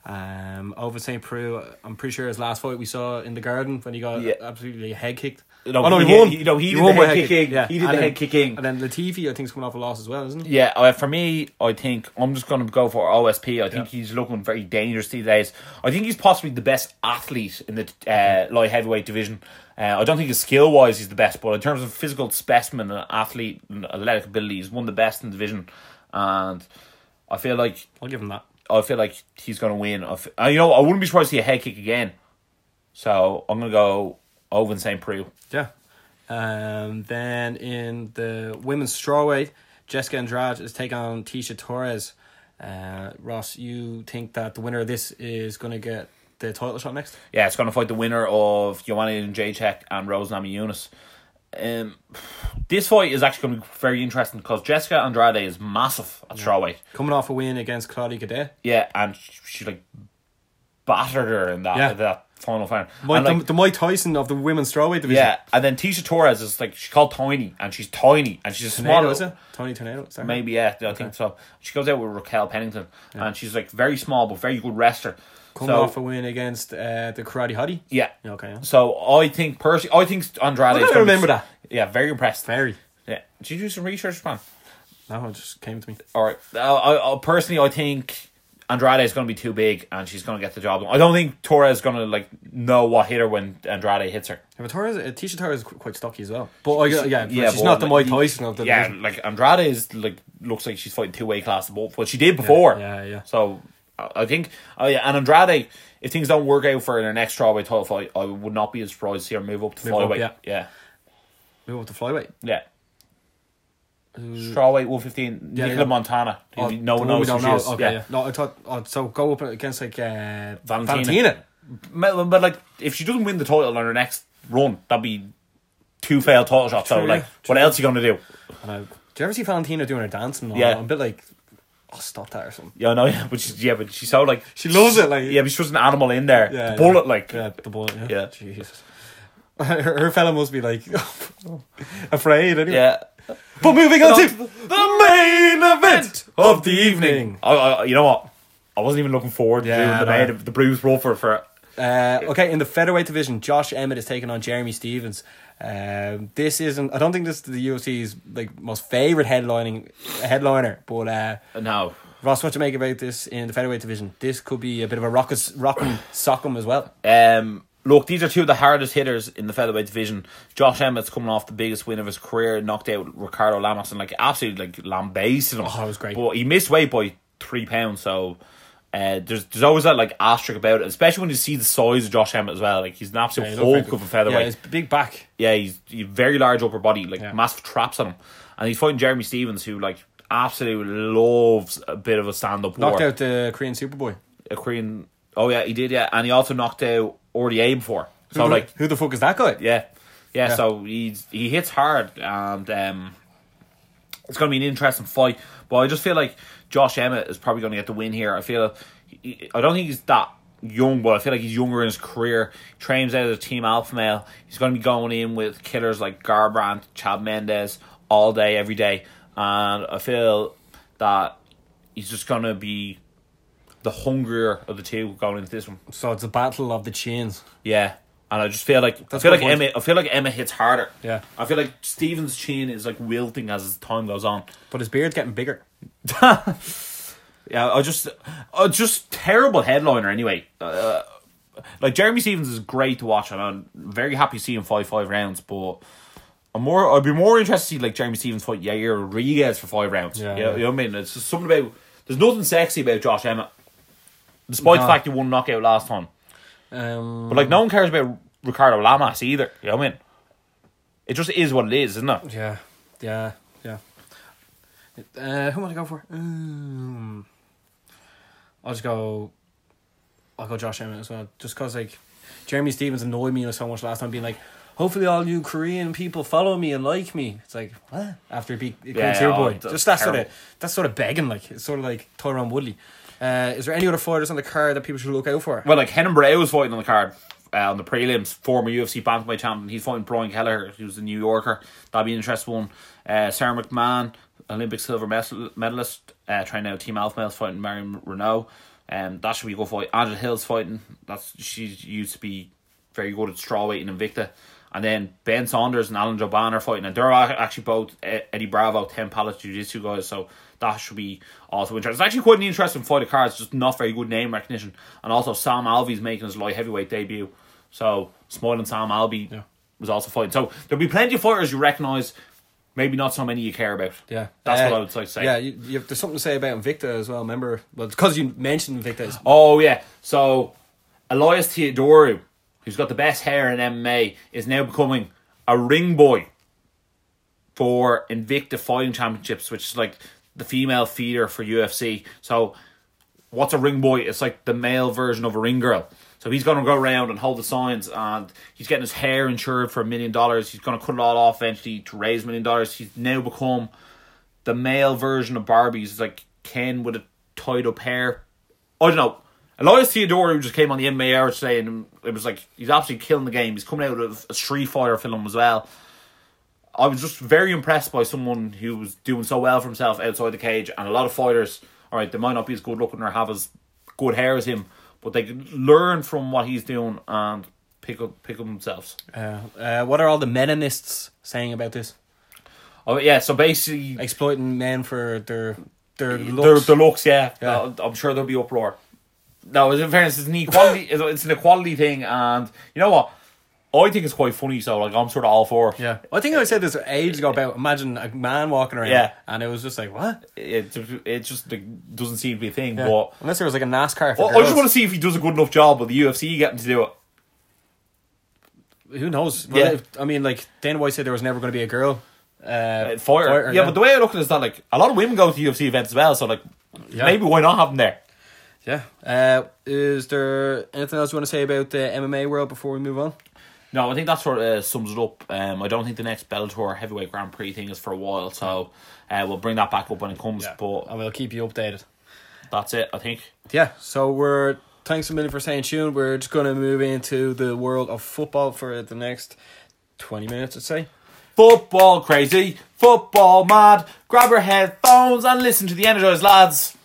Um, Ovince St. Preux, I'm pretty sure his last fight we saw in the garden when he got Yeah. absolutely head kicked. No, oh no, he, he- won. he- no, he did won the head kick. kicking. Yeah, He did and the then- head kicking. And then Latifi, I think, is coming off a loss as well, isn't he? Yeah, uh, for me, I think I'm just going to go for OSP. I think Yeah. he's looking very dangerous these days. I think he's possibly the best athlete in the uh, light heavyweight division. Uh, I don't think his skill wise he's the best, but in terms of physical specimen and athlete and athletic ability, he's one of the best in the division. And I feel like I'll give him that. I feel like he's going to win. I f- uh, you know, I wouldn't be surprised to see a head kick again. So I'm going to go Owen St. Preux. Yeah. Um, then in the women's strawweight, Jessica Andrade is taking on Tecia Torres. Uh, Ross, you think that the winner of this is going to get the title shot next? Yeah, it's going to fight the winner of Joanna Jędrzejczyk and Rose Namajunas. Um, this fight is actually going to be very interesting because Jessica Andrade is massive at strawweight. Coming off a win against Claudia Cadet. Yeah, and she, she like battered her in that Yeah. that final fight. And, like, the, the Mike Tyson of the women's strawweight division. yeah, and then Tecia Torres is like she's called Tiny, and she's tiny, and she's a small. Tornado, is it? Tony Tornado. Maybe yeah, I think so. She goes out with Raquel Pennington, and she's like very small but very good wrestler. Coming so off a win against uh, the Karate Hottie. yeah, Yeah, Okay. Yeah. So I think personally, I think Andrade. I is gonna be- remember that. Yeah, very impressed. Very. Yeah, did you do some research, man? No, it just came to me. All right. Uh, I, I, personally, I think Andrade is going to be too big, and she's going to get the job. I don't think Torres is going to like know what hit her when Andrade hits her. Yeah, but Torres, uh, Tecia Torres is quite stocky as well. But uh, yeah, yeah, Yeah, she's but, not the Mike Tyson of the yeah, division. like Andrade is like looks like she's fighting two weight classes but what she did before. Yeah, yeah. So I think, oh yeah, and Andrade, if things don't work out for her next strawweight title fight, I would not be as surprised to see her move up to Move up, flyweight. yeah. yeah, Move up to flyweight. yeah. Strawweight one fifteen. Yeah, Nicola yeah. Montaño. Oh, no one knows who she know. is. Okay, yeah. yeah. No, I thought. Oh, so go up against like uh, Valentina. Valentina. But, but, like, if she doesn't win the title on her next run, that'd be two failed title shots. So like, what else are you gonna do? And I, do you ever see Valentina doing her dancing? all Yeah. I'm a bit like, oh, stop that or something. Yeah, no, yeah, but she's yeah, but she's so like She loves it, like- yeah, but she was an animal in there. Yeah, the bullet, yeah. like Yeah, the bullet. Yeah. Yeah. Jesus. her, her fella must be like afraid. Anyway. yeah. But moving on to the main event of the evening. I, I, you know what? I wasn't even looking forward to Yeah, doing the I know. main, the Bruce Buffer for Uh, okay, in the featherweight division, Josh Emmett is taking on Jeremy Stephens. Um, this isn't. I don't think this is the UFC's like most favorite headlining headliner, but uh, No. Ross, what do you make about this in the featherweight division? This could be a bit of a rock rockin' sock'em as well. Um, look, these are two of the hardest hitters in the featherweight division. Josh Emmett's coming off the biggest win of his career, knocked out Ricardo Lamas and like absolutely like lambasted him. Oh, that was great. But he missed weight by three pounds, so uh, there's there's always that like asterisk about it, especially when you see the size of Josh Emmett as well. Like he's an absolute very hulk of a featherweight. Yeah, his big back. Yeah, he's, he's very large upper body, like Yeah. massive traps on him, and he's fighting Jeremy Stephens, who like absolutely loves a bit of a stand up war. Knocked out the Korean Superboy. a Korean. Oh yeah, he did. Yeah, and he also knocked out RDA before. So who, like, who the fuck is that guy? yeah, yeah. Yeah. So he's he hits hard, and um, it's going to be an interesting fight. But I just feel like Josh Emmett is probably going to get the win here. I feel he, I don't think he's that young, but I feel like he's younger in his career. Trains out of the team alpha male. He's going to be going in with killers like Garbrandt, Chad Mendes all day, every day, and I feel that he's just going to be the hungrier of the two going into this one. So it's a battle of the chains. Yeah. And I just feel like I feel like point. Emma I feel like Emma hits harder. Yeah. I feel like Steven's chin is like wilting as time goes on. But his beard's getting bigger. Yeah, I just uh, just terrible headliner anyway. Uh, like Jeremy Stephens is great to watch and I'm very happy to see him fight five rounds, but I'm more I'd be more interested to see like Jeremy Stephens fight Yair Rodriguez for five rounds. Yeah, you, know, yeah. you know what I mean? It's just something about there's nothing sexy about Josh Emmett. Despite No. the fact he won knockout last time. Um, But like no one cares about Ricardo Lamas either. You know what I mean? It just is what it is, isn't it? Yeah, yeah, yeah. Uh, who want to go for? Um, I'll just go. I'll go Josh Emmett as well, just cause like Jeremy Stephens annoyed me so much last time, being like, "Hopefully, all you Korean people follow me and like me." It's like what after he beat Korean Yeah, Superboy. oh, that's just that sort of terrible. that's sort of begging, like it's sort of like Tyron Woodley. Uh, is there any other fighters on the card that people should look out for? Well, like Henan Bray was fighting on the card uh, on the prelims, former UFC bantamweight champion. He's fighting Brian Kelleher, who's a New Yorker. That'd be an interesting one. Uh, Sara McMann, Olympic silver medalist, uh, trying out Team Alpha Males fighting Marion Reneau. Um, that should be a good fight. Angela Hill's fighting. That's she used to be very good at strawweight in Invicta. And then Ben Saunders and Alan Jouban are fighting, and they're actually both Eddie Bravo, ten Palace Jiu Jitsu guys. So that should be also interesting. It's actually quite an interesting fight of cards, just not very good name recognition. And also Sam Alvey's making his light heavyweight debut. So Smiling Sam Alvey Yeah. was also fighting. So there'll be plenty of fighters you recognise, maybe not so many you care about. Yeah, That's Uh, what I would like to say. Yeah, you, you, there's something to say about Invicta as well. Remember, well, because you mentioned Invicta. Oh yeah. So Elias Theodorou, who's got the best hair in MMA, is now becoming a ring boy for Invicta Fighting Championships, which is like the female feeder for UFC. So what's a ring boy? It's like the male version of a ring girl. So he's going to go around and hold the signs, and he's getting his hair insured for a million dollars. He's going to cut it all off eventually to raise a million dollars. He's now become the male version of Barbie. He's like Ken with a tied up hair. I don't know. Elias Theodorou, who just came on the MMA hour today, and it was like he's absolutely killing the game. He's coming out of a Street Fighter film as well. I was just very impressed by someone who was doing so well for himself outside the cage, and a lot of fighters. All right, they might not be as good looking or have as good hair as him, but they can learn from what he's doing and pick up pick up themselves. uh, uh, what are all the Menonists saying about this? Oh yeah, so basically Exploiting men for their their Their, looks. their looks, yeah. Yeah. Uh, I'm sure there'll be uproar. No, in fairness, it's an equality. it's an equality thing, and you know what? I think it's quite funny. So, like, I'm sort of all for it. yeah, I think I said this ages ago about imagine a man walking around. Yeah. and it was just like what? It it just like, doesn't seem to be a thing. Yeah. But Unless there was like a NASCAR. For I just want to see if he does a good enough job with the UFC getting to do it. Who knows? Well, Yeah. if- I mean, like Dana White said, there was never going to be a girl. Uh, Uh, Fighter. yeah, yeah. but the way I look at it is that like a lot of women go to UFC events as well. So like, Yeah. maybe why not have them there? Yeah. Uh, is there anything else you want to say about the MMA world before we move on? No, I think that sort of uh, sums it up. Um, I don't think the next Bellator heavyweight Grand Prix thing is for a while, so uh, we'll bring that back up when it comes. But and we'll keep you updated. that's it, I think. Yeah, so we're thanks a million for staying tuned. We're just going to move into the world of football for the next 20 minutes, I'd say. Football crazy, football mad. Grab your headphones and listen to the Energized lads.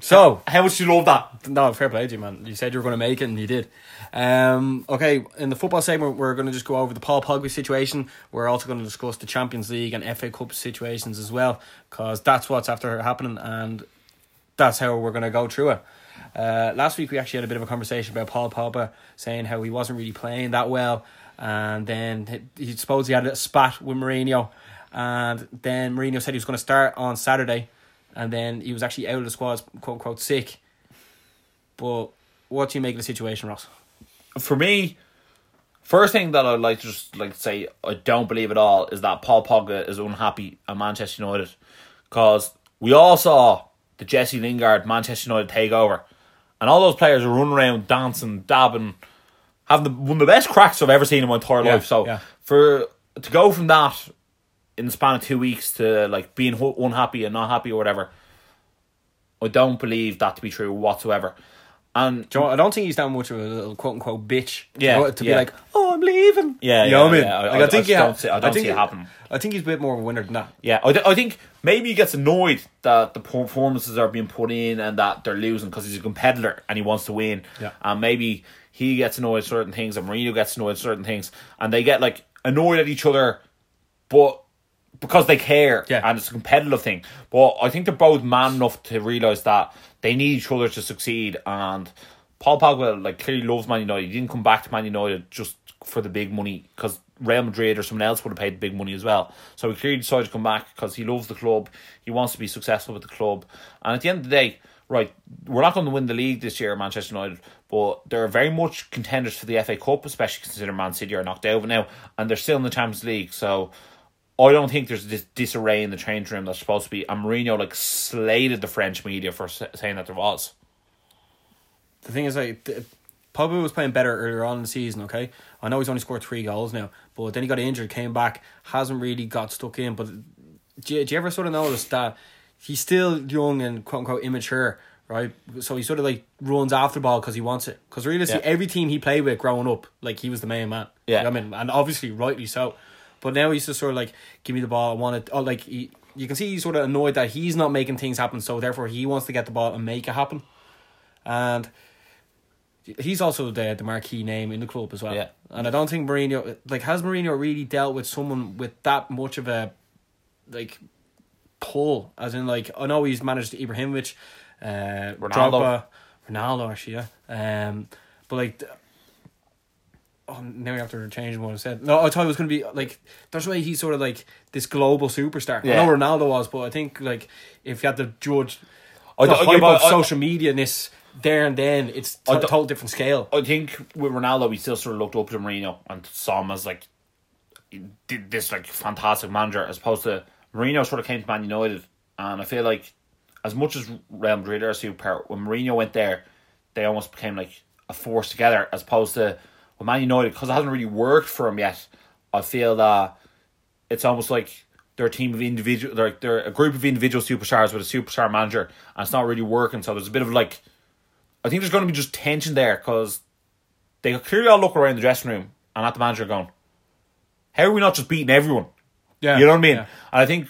So, How much do you love that? no, fair play to you, man. You said you were going to make it, and you did. Um, okay, in the football segment, we're going to just go over the Paul Pogba situation. We're also going to discuss the Champions League and FA Cup situations as well, because that's what's after happening, and that's how we're going to go through it. Uh, last week, we actually had a bit of a conversation about Paul Pogba saying how he wasn't really playing that well, and then he, he supposed he had a spat with Mourinho, and then Mourinho said he was going to start on Saturday, and then he was actually out of the squad, quote unquote, sick. But what do you make of the situation, Ross? For me, first thing that I'd like to just like say I don't believe at all is that Paul Pogba is unhappy at Manchester United, because we all saw the Jesse Lingard Manchester United takeover, and all those players are running around dancing, dabbing, having the, one of the best cracks I've ever seen in my entire Yeah, life. So yeah. for to go from that in the span of two weeks to like being ho- unhappy and not happy or whatever, I don't believe that to be true whatsoever. And know? I don't think he's that much of a little quote unquote bitch. Yeah, to, to be like, oh, I'm leaving. Yeah, you yeah, know what I mean. yeah. I- Like, I- I think ha- don't see- I don't think see it happening. I think he's a bit more of a winner than that. Yeah, I, th- I think maybe he gets annoyed that the performances are being put in and that they're losing because he's a competitor and he wants to win. Yeah. And maybe he gets annoyed at certain things and Mourinho gets annoyed at certain things and they get like annoyed at each other, but because they care Yeah. and it's a competitive thing. But I think they're both man enough to realize that they need each other to succeed. And Paul Pogba like clearly loves Man United. He didn't come back to Man United just for the big money because Real Madrid or someone else would have paid the big money as well. So he clearly decided to come back because he loves the club. He wants to be successful with the club. And at the end of the day, right, we're not going to win the league this year, Manchester United, but they're very much contenders for the FA Cup, especially considering Man City are knocked out now, and they're still in the Champions League. So I don't think there's this disarray in the change room that's supposed to be. And Mourinho like slated the French media for saying that there was. The thing is, like, Pogba was playing better earlier on in the season. Okay, I know he's only scored three goals now, but then he got injured, came back, hasn't really got stuck in. But do you, do you ever sort of notice that he's still young and quote unquote immature, right? So he sort of like runs after the ball because he wants it. Because realistically, Yeah. every team he played with growing up, like he was the main man. Yeah. You know I mean, and obviously rightly so. But now he's just sort of like, give me the ball. I want it. Oh, like he, you can see he's sort of annoyed that he's not making things happen. So therefore, he wants to get the ball and make it happen. And he's also the the marquee name in the club as well. Yeah. And I don't think Mourinho like has Mourinho really dealt with someone with that much of a like pull, as in like I know he's managed Ibrahimovic, uh, Ronaldo. Drogba, Ronaldo actually, yeah. Um, but like. Oh, now you have to change what I said. No, I thought it was going to be like that's why he's sort of like this global superstar. Yeah. I know Ronaldo was, but I think like if you had to judge I the hype yeah, of I- social media ness there and then, it's a total different scale. I think with Ronaldo, we still sort of looked up to Mourinho and saw him as like this like fantastic manager, as opposed to Mourinho sort of came to Man United, and I feel like as much as Real Madrid are a superpower, when Mourinho went there, they almost became like a force together, as opposed to with Man United because it hasn't really worked for him yet. I feel that it's almost like they're a team of individual, they're they're a group of individual superstars with a superstar manager, and it's not really working. So there's a bit of like, I think there's going to be just tension there because they clearly all look around the dressing room and at the manager going, "How are we not just beating everyone?" Yeah, you know what I mean. yeah. And I think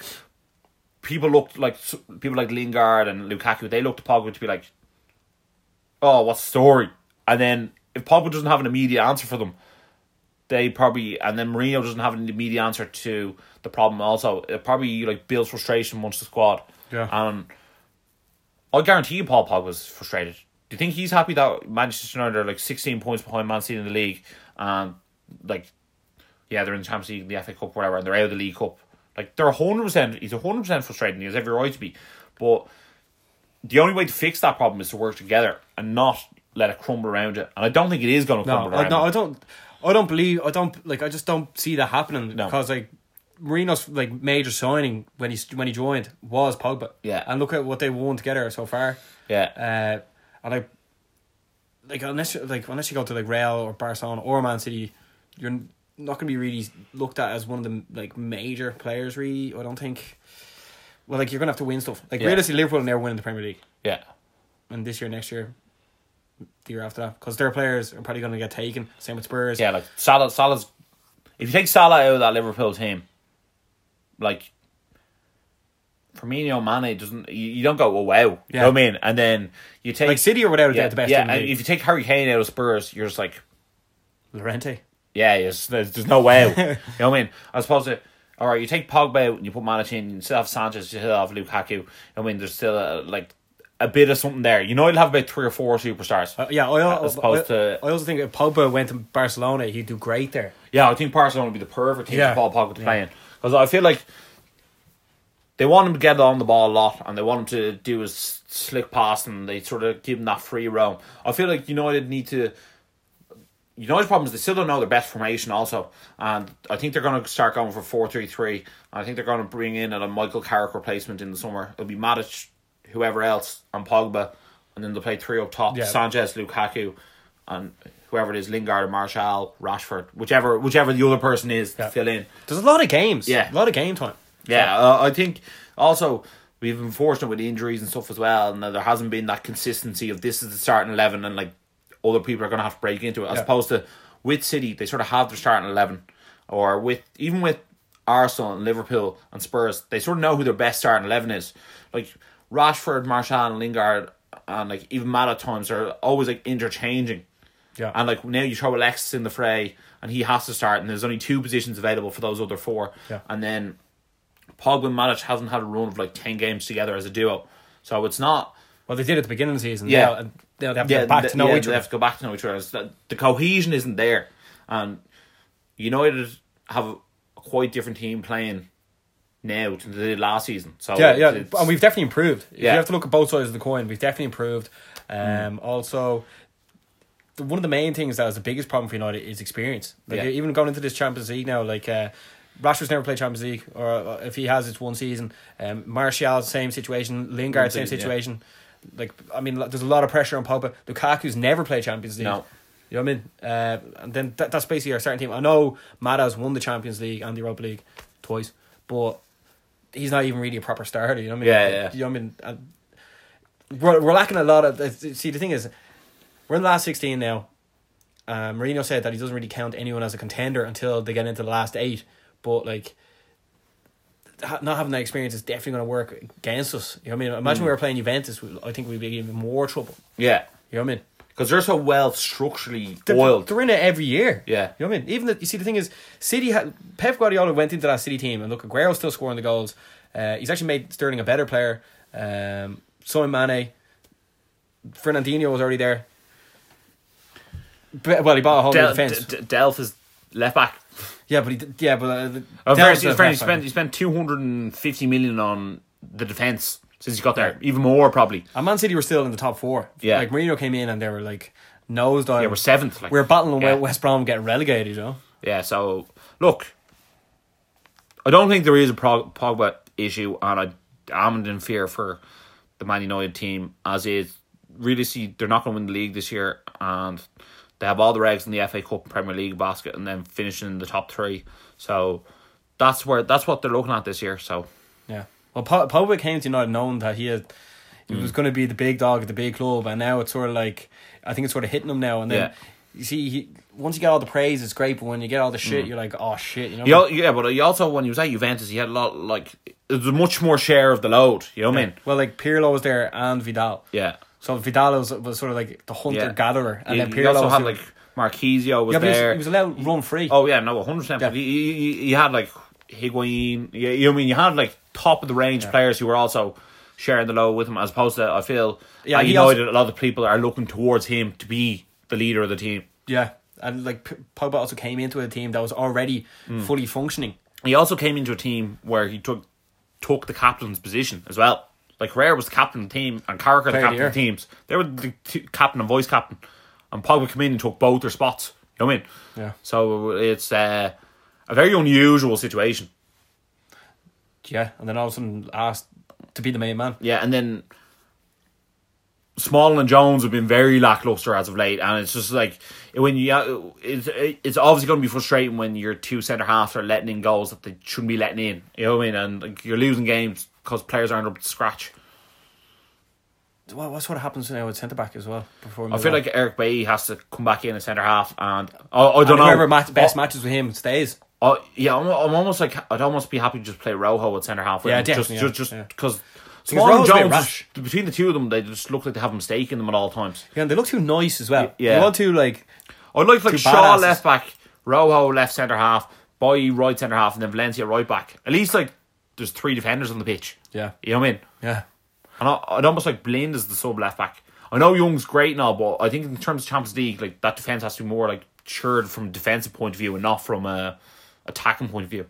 people looked like people like Lingard and Lukaku. They looked to Pogba to be like, "Oh, what's the story?" And then if Pogba doesn't have an immediate answer for them, they probably and then Mourinho doesn't have an immediate answer to the problem. Also, it probably like builds frustration amongst the squad. Yeah. and I guarantee you, Paul Pogba's frustrated. Do you think he's happy that Manchester United are like sixteen points behind Man City in the league, and like, yeah, they're in the Champions League, the FA Cup, whatever, and they're out of the League Cup. Like they're hundred percent. He's hundred percent frustrated. and He has every right to be, but the only way to fix that problem is to work together and not let it crumble around it. And I don't think it is going to No, crumble I, around. no, it. I don't. I don't believe. I don't like. I just don't see that happening No. because like Mourinho's like major signing when he when he joined was Pogba. Yeah. and look at what they've won together so far. Yeah, Uh, and I like unless you, like unless you go to like Real or Barcelona or Man City, you're not going to be really looked at as one of the like major players. Really, I don't think. Well, like you're gonna have to win stuff. Like Yeah. realistically, Liverpool never win the Premier League, yeah, and this year, next year, the year after that, because their players are probably gonna get taken. Same with Spurs. yeah. Like Salah, Salah's. If you take Salah out of that Liverpool team, like Firmino, Mane doesn't. You, you don't go, oh wow, you know Yeah. what I mean? And then you take Like City or whatever, a yeah, the best yeah. team in the And if you take Harry Kane out of Spurs, you're just like, Llorente. yeah, yes, there's, there's no wow. you know what I mean? I suppose to, all right, you take Pogba out and you put Mane in, you still have Sanchez, you still have Lukaku. I mean, there's still a, like a bit of something there. You know, you'll have about three or four superstars. Uh, yeah, I, As opposed I, to- I also think if Pogba went to Barcelona, he'd do great there. Yeah, I think Barcelona would be the perfect team Yeah. for Paul Pogba to play in because I feel like they want him to get on the ball a lot and they want him to do his slick pass and they sort of give him that free roam. I feel like United need to. United's problem is they still don't know their best formation also, and I think they're going to start going for four three three. I think they're going to bring in a Michael Carrick replacement in the summer. It'll be Matic, whoever else, on Pogba, and then they'll play three up top: Yeah. Sanchez, Lukaku, and whoever it is, Lingard, Martial, Rashford, whichever whichever the other person is Yeah. to fill in. There's a lot of games. Yeah. a lot of game time. Yeah, uh, I think also we've been fortunate with injuries and stuff as well, and there hasn't been that consistency of this is the starting eleven, and like other people are going to have to break into it, as Yeah. opposed to with City they sort of have their starting eleven, or with even with Arsenal and Liverpool and Spurs, they sort of know who their best starting eleven is. Like Rashford, Martial, and Lingard, and like even Matt at times are always like interchanging. Yeah, And like now you throw Alexis in the fray and he has to start and there's only two positions available for those other four. Yeah. And then Pogba and Matic hasn't had a run of like ten games together as a duo. So it's not well, they did at the beginning of the season. Yeah. now, and now they have to yeah, get back to know yeah, each they have to go back to know each other. That the cohesion isn't there. And United have a quite different team playing now than they did last season. So Yeah, yeah, and we've definitely improved. Yeah. You have to look at both sides of the coin. We've definitely improved. Um, Also, the, one of the main things that is the biggest problem for United is experience. Like Yeah. even going into this Champions League now, like uh, Rashford's never played Champions League, or uh, if he has, it's one season. Um, Martial, same situation. Lingard, same season, yeah. situation. Like I mean, there's a lot of pressure on Pogba. Lukaku's never played Champions League. No. You know what I mean? Uh, and then that, that's basically our starting team. I know Mata's won the Champions League and the Europa League twice, but he's not even really a proper starter. You know what I mean? Yeah, yeah. You know what I mean? We're, we're lacking a lot of. uh, See, the thing is, we're in the last 16 now. Uh, Mourinho said that he doesn't really count anyone as a contender until they get into the last eight. But, like, ha- not having that experience is definitely going to work against us. You know what I mean? Imagine we were playing Juventus, I think we'd be in even more trouble. yeah. You know what I mean? Because they're so well structurally They're, oiled. they're in it every year. Yeah. You know what I mean? Even the, you see the thing is City had Pep Guardiola went into that City team and look Aguero's still scoring the goals. Uh, he's actually made Sterling a better player. Um Son Mane Fernandinho was already there. But, well, he bought a whole new Del- defense. D- D- Delph is left back. yeah, but he did- yeah, but uh, Oh, Delph fair, was he's a fair, he spent he spent two hundred and fifty million on the defense since he got there. Even more probably. And Man City were still in the top four. Yeah. like Mourinho came in and they were like nosedive. Yeah, we're seventh. Like, we were battling yeah. West Brom getting relegated. You know. Yeah, so look, I don't think there is a Pogba issue, and I am in fear for the Man United team as is. Really, see, they're not going to win the league this year, and they have all the eggs in the FA Cup and Premier League basket, and then finishing in the top three. So that's where that's what they're looking at this year. So Yeah. Well, Po- Pogba came to United knowing that he had, he Mm. was going to be the big dog at the big club, and now it's sort of like I think it's sort of hitting him now. And then Yeah. you see, he, once you get all the praise, it's great, but when you get all the shit, you're like, oh shit, you know. Mm. he, al- yeah, but he also when he was at Juventus, he had a lot like it was a much more share of the load. You know what I mean? Well, like Pirlo was there and Vidal, Yeah. so Vidal was, was sort of like the hunter Yeah. gatherer, and he, then he Pirlo also was had like Marchisio was yeah, but he was, there. he was allowed run free. Oh yeah, no, hundred percent. Yeah. You, you had like Higuain. You, you know what I mean you had like top of the range players who were also sharing the load with him, as opposed to I feel Yeah, at he United a lot of people are looking towards him to be the leader of the team. Yeah, and like Pogba also came into a team that was already Mm. fully functioning. He also came into a team where he took took the captain's position as well. Like Herrera was the captain of the team and Carrick the captain the of the teams. They were the two, captain and vice captain, and Pogba came in and took both their spots. You know what I mean? Yeah. So it's uh, a very unusual situation. Yeah, and then all of a sudden asked to be the main man. Yeah, and then Small and Jones have been very lackluster as of late, and it's just like when you it's it's obviously going to be frustrating when your two centre halves are letting in goals that they shouldn't be letting in. You know what I mean? And like, you're losing games because players aren't up to scratch. What what happens now with centre back as well? Before we I feel on? like Eric Bailly has to come back in a centre half, and I, I don't And know. Whoever match, best Oh, matches with him stays. Oh yeah, I'm, I'm almost like I'd almost be happy to just play Rojo at centre half. Yeah, just just just because. Because Small and Rojo's a bit Jones, between the two of them, they just look like they have a mistake in them at all times. Yeah, and they look too nice as well. Yeah. They want to like I'd like like Shaw badasses. left back, Rojo left centre half, Boy right centre half, and then Valencia right back. At least like there's three defenders on the pitch. Yeah. you know what I mean. Yeah. And I, I'd almost like Blind as the sub left back. I know Young's great now, but I think in terms of Champions League, like that defense has to be more like assured from a defensive point of view and not from a attacking point of view.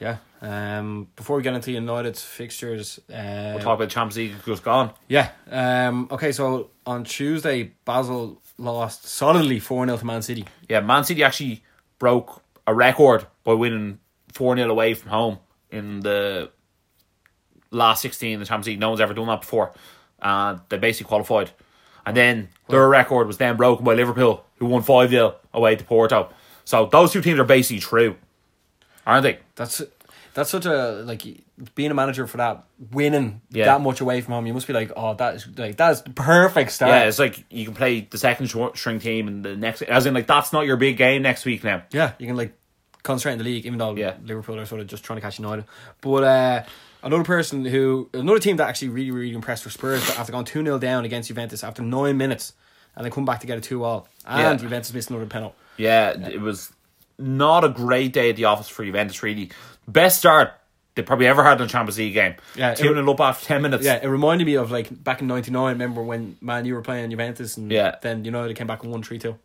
Yeah. Um before we get into United's fixtures, uh We'll talk about the Champions League just gone. Yeah. Um okay, so on Tuesday Basel lost solidly 4-0 to Man City. Yeah, Man City actually broke a record by winning 4 0 away from home in the last 16 in the Champions League. No one's ever done that before. And they basically qualified. And then their record was then broken by Liverpool, who won 5 0 away to Porto. So those two teams are basically true, aren't they? That's that's such a like being a manager for that winning Yeah. that much away from home. You must be like, oh, that is like that is perfect start. Yeah, it's like you can play the second string team and the next, as in, like, that's not your big game next week now. Yeah, you can like concentrate in the league, even though Yeah. Liverpool are sort of just trying to catch United. But uh, another person who, another team that actually really, really impressed for Spurs after going 2 0 down against Juventus after nine minutes and they come back to get a 2 all. And Yeah. Juventus missed another penalty. Yeah, it was not a great day at the office for Juventus, really. Best start they probably ever had in a Champions League game. Yeah, it- 2 0 up after 10 minutes. Yeah, it reminded me of like back in '99. Remember when Man you were playing Juventus and Yeah. then you know, they came back and won three two.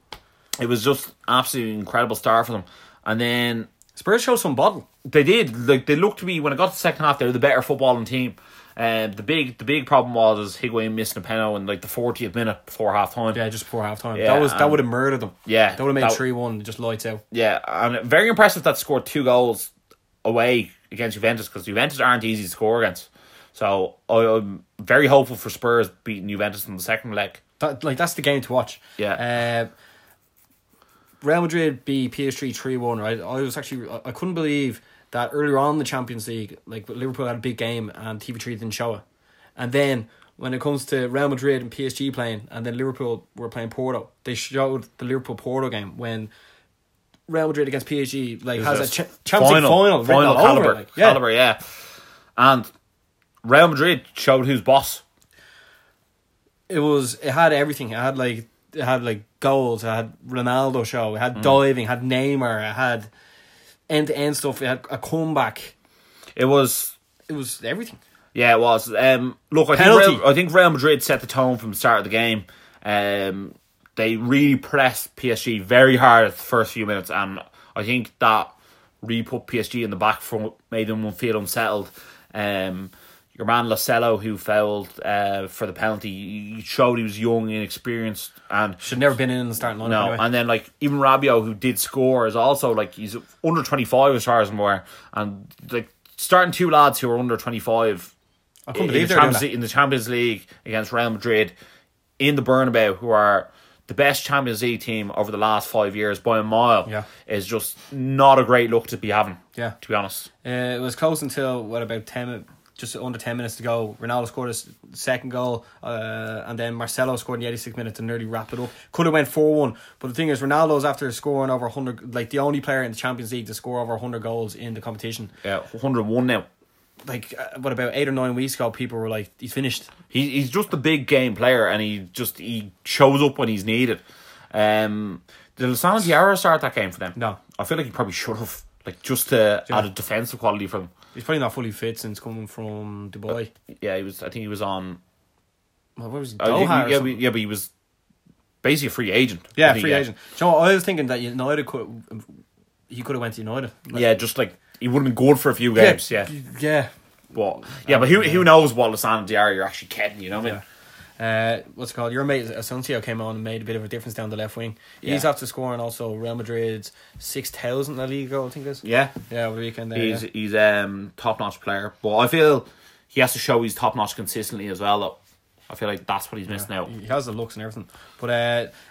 It was just absolutely incredible start for them. And then Spurs showed some bottle. they did like they looked to be when it got to the second half they were the better footballing team. And the big the big problem was is Higuain missing a penalty in like the 40th minute before half time. Yeah, just before half time. Yeah, that was that um, would have murdered them. Yeah, that would have made three one. Just lights out. Yeah, and very impressive that scored two goals away against Juventus because Juventus aren't easy to score against. So I'm very hopeful for Spurs beating Juventus in the second leg. That like that's the game to watch. Yeah. Uh, Real Madrid beat PSG three one. Right, I was actually I couldn't believe that earlier on in the Champions League, like Liverpool had a big game and TV three didn't show it, and then when it comes to Real Madrid and PSG playing, and then Liverpool were playing Porto, they showed the Liverpool Porto game when. Real Madrid against PSG like has a cha- Champions League final, final all over like, yeah. caliber, yeah. And Real Madrid showed who's boss. it was it had everything. It had like it had like goals. It had Ronaldo show. It Mm. had diving. It had Neymar. It had end to end stuff. It had a comeback. It was It was everything. Yeah, it was. Um, look, I think, Real, I think Real Madrid set the tone from the start of the game. Um, they really pressed PSG very hard at the first few minutes, and I think that really put PSG in the back front, made them feel unsettled. Um, your man Lo Celso, who fouled uh, for the penalty, showed he was young, and inexperienced, and Should never been in the starting lineup. no, anyway. and then like even Rabiot, who did score, is also like he's under twenty five as far as I'm aware, and like starting two lads who are under twenty five. I couldn't in believe the doing Champions that. League, in the Champions League against Real Madrid in the Bernabeu, who are the best Champions League team over the last five years by a mile, Yeah. is just not a great look to be having. Yeah. to be honest. Uh, it was close until what about ten, just under ten minutes to go. Ronaldo scored his second goal, uh, and then Marcelo scored in the eighty six minutes to nearly wrap it up. Could have went four one, but the thing is, Ronaldo's after scoring over hundred, like the only player in the Champions League to score over hundred goals in the competition. Yeah, one hundred one now. Like uh, what about eight or nine weeks ago, people were like, "He's finished." He, he's just a big game player, and he just he shows up when he's needed. Um, did Lassana Diarra start that game for them? No. I feel like he probably should have, like just to Yeah. add a defensive quality for them. He's probably not fully fit since coming from Dubai. Yeah, he was. I think he was on. Well, where was he? Uh, Doha he- yeah, yeah, but he was basically a free agent. yeah, free agent. Do you know what? I was thinking that United could. He could have went to United. Like, Yeah, just like he would have been good for a few games. Yeah, yeah. but yeah, but who who knows what Lassana Diarra you're actually getting? You know what I mean? Uh, what's it called? Your mate Asensio came on and made a bit of a difference down the left wing. He's Yeah. after scoring also Real Madrid's six thousand La Liga goal, I think it is. Yeah, Yeah, over the weekend there. he's yeah. he's um top notch player, but I feel he has to show he's top notch consistently as well. Though I feel like that's what he's missing out. He has the looks and everything. But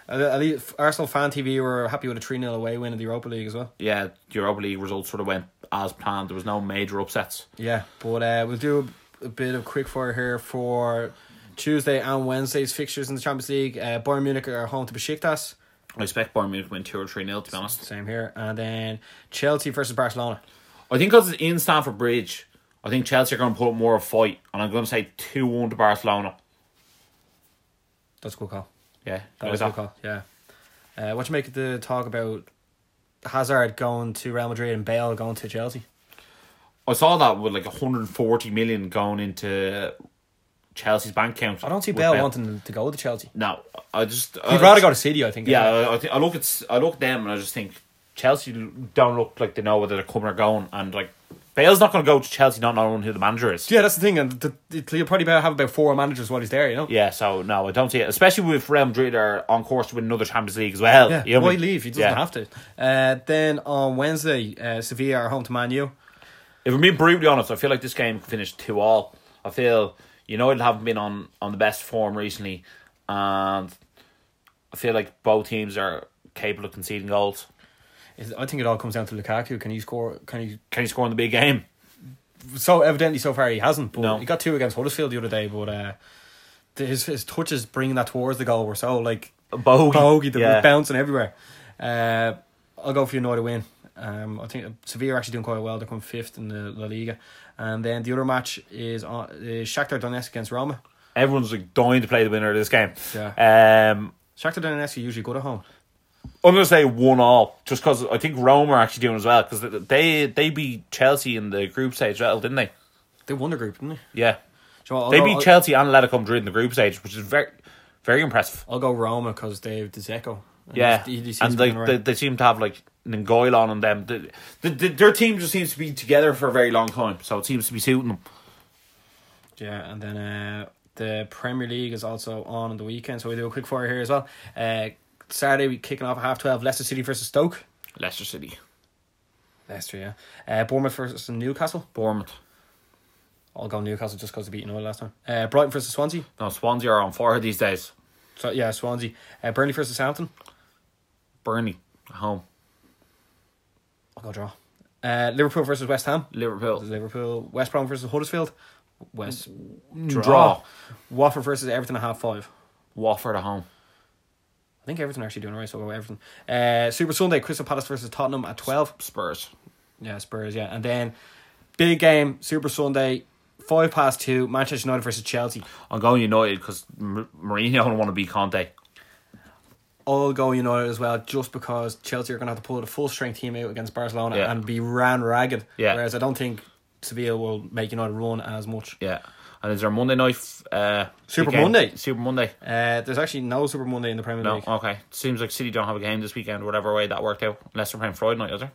uh, at least Arsenal fan TV were happy with a 3 0 away win in the Europa League as well. yeah, the Europa League results sort of went as planned. There was no major upsets. Yeah, but uh, we'll do a, a bit of quick fire here for Tuesday and Wednesday's fixtures in the Champions League. Uh, Bayern Munich are home to Besiktas. I expect Bayern Munich to win two or three nil. To be honest, Same here. And then Chelsea versus Barcelona. I think because it's in Stamford Bridge, I think Chelsea are going to put up more of a fight, and I'm going to say two one to Barcelona. That's a good call. Yeah, That was a good call. Yeah. Uh, what you make of the talk about Hazard going to Real Madrid and Bale going to Chelsea? I saw that with like 140 million going into Chelsea's bank account. I don't see Bale wanting to go to Chelsea. No, I just He'd rather go to City, I think. Yeah, I, I, think, I look at I look at them and I just think Chelsea don't look like they know whether they're coming or going, and like Bale's not going to go to Chelsea not knowing who the manager is. Yeah, that's the thing, and the, the, you'll probably have about four managers while he's there. You know. Yeah, so no, I don't see it. Especially with Real Madrid are on course to win another Champions League as well. Yeah, You know what I why mean? leave? He doesn't Yeah. have to. Uh, then on Wednesday, uh, Sevilla are home to Man U. If I'm being brutally honest, I feel like this game finished two all. I feel United haven't been on, on the best form recently, and I feel like both teams are capable of conceding goals. I think it all comes down to Lukaku. Can he score? Can he? Can he score in the big game? So evidently, so far he hasn't. But No. he got two against Huddersfield the other day. But uh, the- his his touches bringing that towards the goal were so like Bogey, bogey, they yeah. bouncing everywhere. Uh, I'll go for United win. Um, I think Sevilla are actually doing quite well. They're coming fifth in the La Liga, and then the other match is on is Shakhtar Donetsk against Roma. Everyone's like dying to play the winner of this game. Yeah. Um, Shakhtar Donetsk are usually good at home. I'm gonna say one all, just because I think Roma are actually doing as well because they they beat Chelsea in the group stage, as well, didn't they? They won the group, didn't they? Yeah, So I'll they beat I'll, Chelsea and Atletico Madrid in the group stage, which is very very impressive. I'll go Roma because they have Dzeko. And Yeah, he- he seems and to be like doing they, they seem to have like Ngoyle on on them. The, the, the, their team just seems to be together for a very long time, so it seems to be suiting them. Yeah, and then uh, the Premier League is also on on the weekend, so we do a quick fire here as well. Uh, Saturday we kicking off at half twelve. Leicester City versus Stoke. Leicester City, Leicester, yeah. Uh, Bournemouth versus Newcastle. Bournemouth, I'll go Newcastle just because they beat United last time. Uh, Brighton versus Swansea. no Swansea are on fire these days. So yeah, Swansea. Uh, Burnley versus Southampton. Burnley at home, I'll go draw. Uh, Liverpool versus West Ham. Liverpool Liverpool. West Brom versus Huddersfield. West. draw. Watford versus Everton at half five. Watford at home. I think Everton are actually doing alright, so I'll go Everton. Uh, Super Sunday, Crystal Palace versus Tottenham at 12. Spurs. Yeah, Spurs, yeah. And then big game, Super Sunday, 5 past 2, Manchester United versus Chelsea. I'm going United because Mourinho don't want to beat Conte. I'll go United as well, just because Chelsea are going to have to pull a full strength team out against Barcelona Yeah. and be ran ragged. Yeah. Whereas I don't think Sevilla will make United run as much. Yeah. And is there a Monday night? Uh, Super game? Monday? Super Monday. Uh, there's actually no Super Monday in the Premier No, League. No, okay. Seems like City don't have a game this weekend, whatever way that worked out. Unless they're playing Friday night, is there?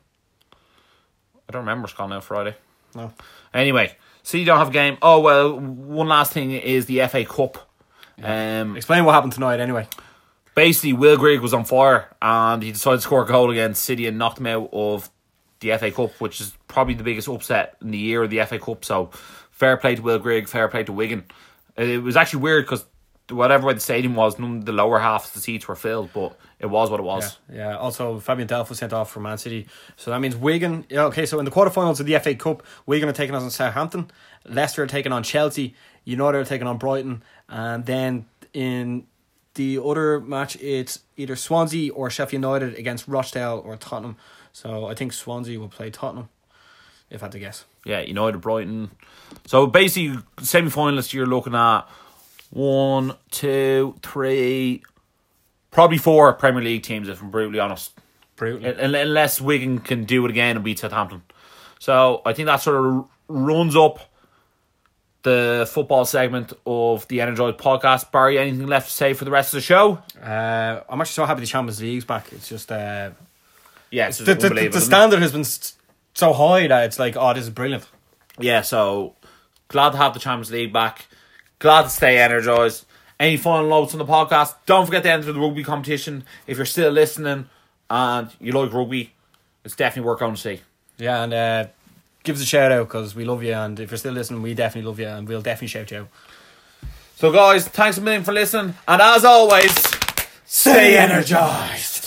I don't remember it's out Friday. No. Anyway, City don't have a game. Oh well, one last thing is the FA Cup. Um, Explain what happened tonight anyway. Basically, Will Grigg was on fire and he decided to score a goal against City and knocked them out of the FA Cup, which is probably the biggest upset in the year of the FA Cup. So, fair play to Will Grigg, fair play to Wigan. It was actually weird because whatever way the stadium was, none of the lower half of the seats were filled, but it was what it was. Yeah, yeah. Also, Fabian Delph was sent off for Man City, so that means Wigan. Yeah, okay, so in the quarterfinals of the FA Cup, Wigan are taking on Southampton, Leicester are taking on Chelsea, United are taking on Brighton, and then in the other match, it's either Swansea or Sheffield United against Rochdale or Tottenham. So I think Swansea will play Tottenham, if I had to guess. Yeah, United, Brighton. So basically, semi finalists, you're looking at one, two, three, probably four Premier League teams, if I'm brutally honest. Brutal. Un- Unless Wigan can do it again and beat Southampton. So I think that sort of runs up the football segment of the Energized podcast. Barry, anything left to say for the rest of the show? Uh, I'm actually so happy the Champions League's back. It's just uh, Yeah, it's the, the, the, the standard has been so high that it's like, oh, this is brilliant. yeah, so glad to have the Champions League back. Glad to stay energized. Any final notes on the podcast? Don't forget to enter the rugby competition. If you're still listening and you like rugby, it's definitely worth going to see. Yeah, and uh, give us a shout out because we love you, and if you're still listening, we definitely love you, and we'll definitely shout you out. So, guys, thanks a million for listening. And as always, stay energized.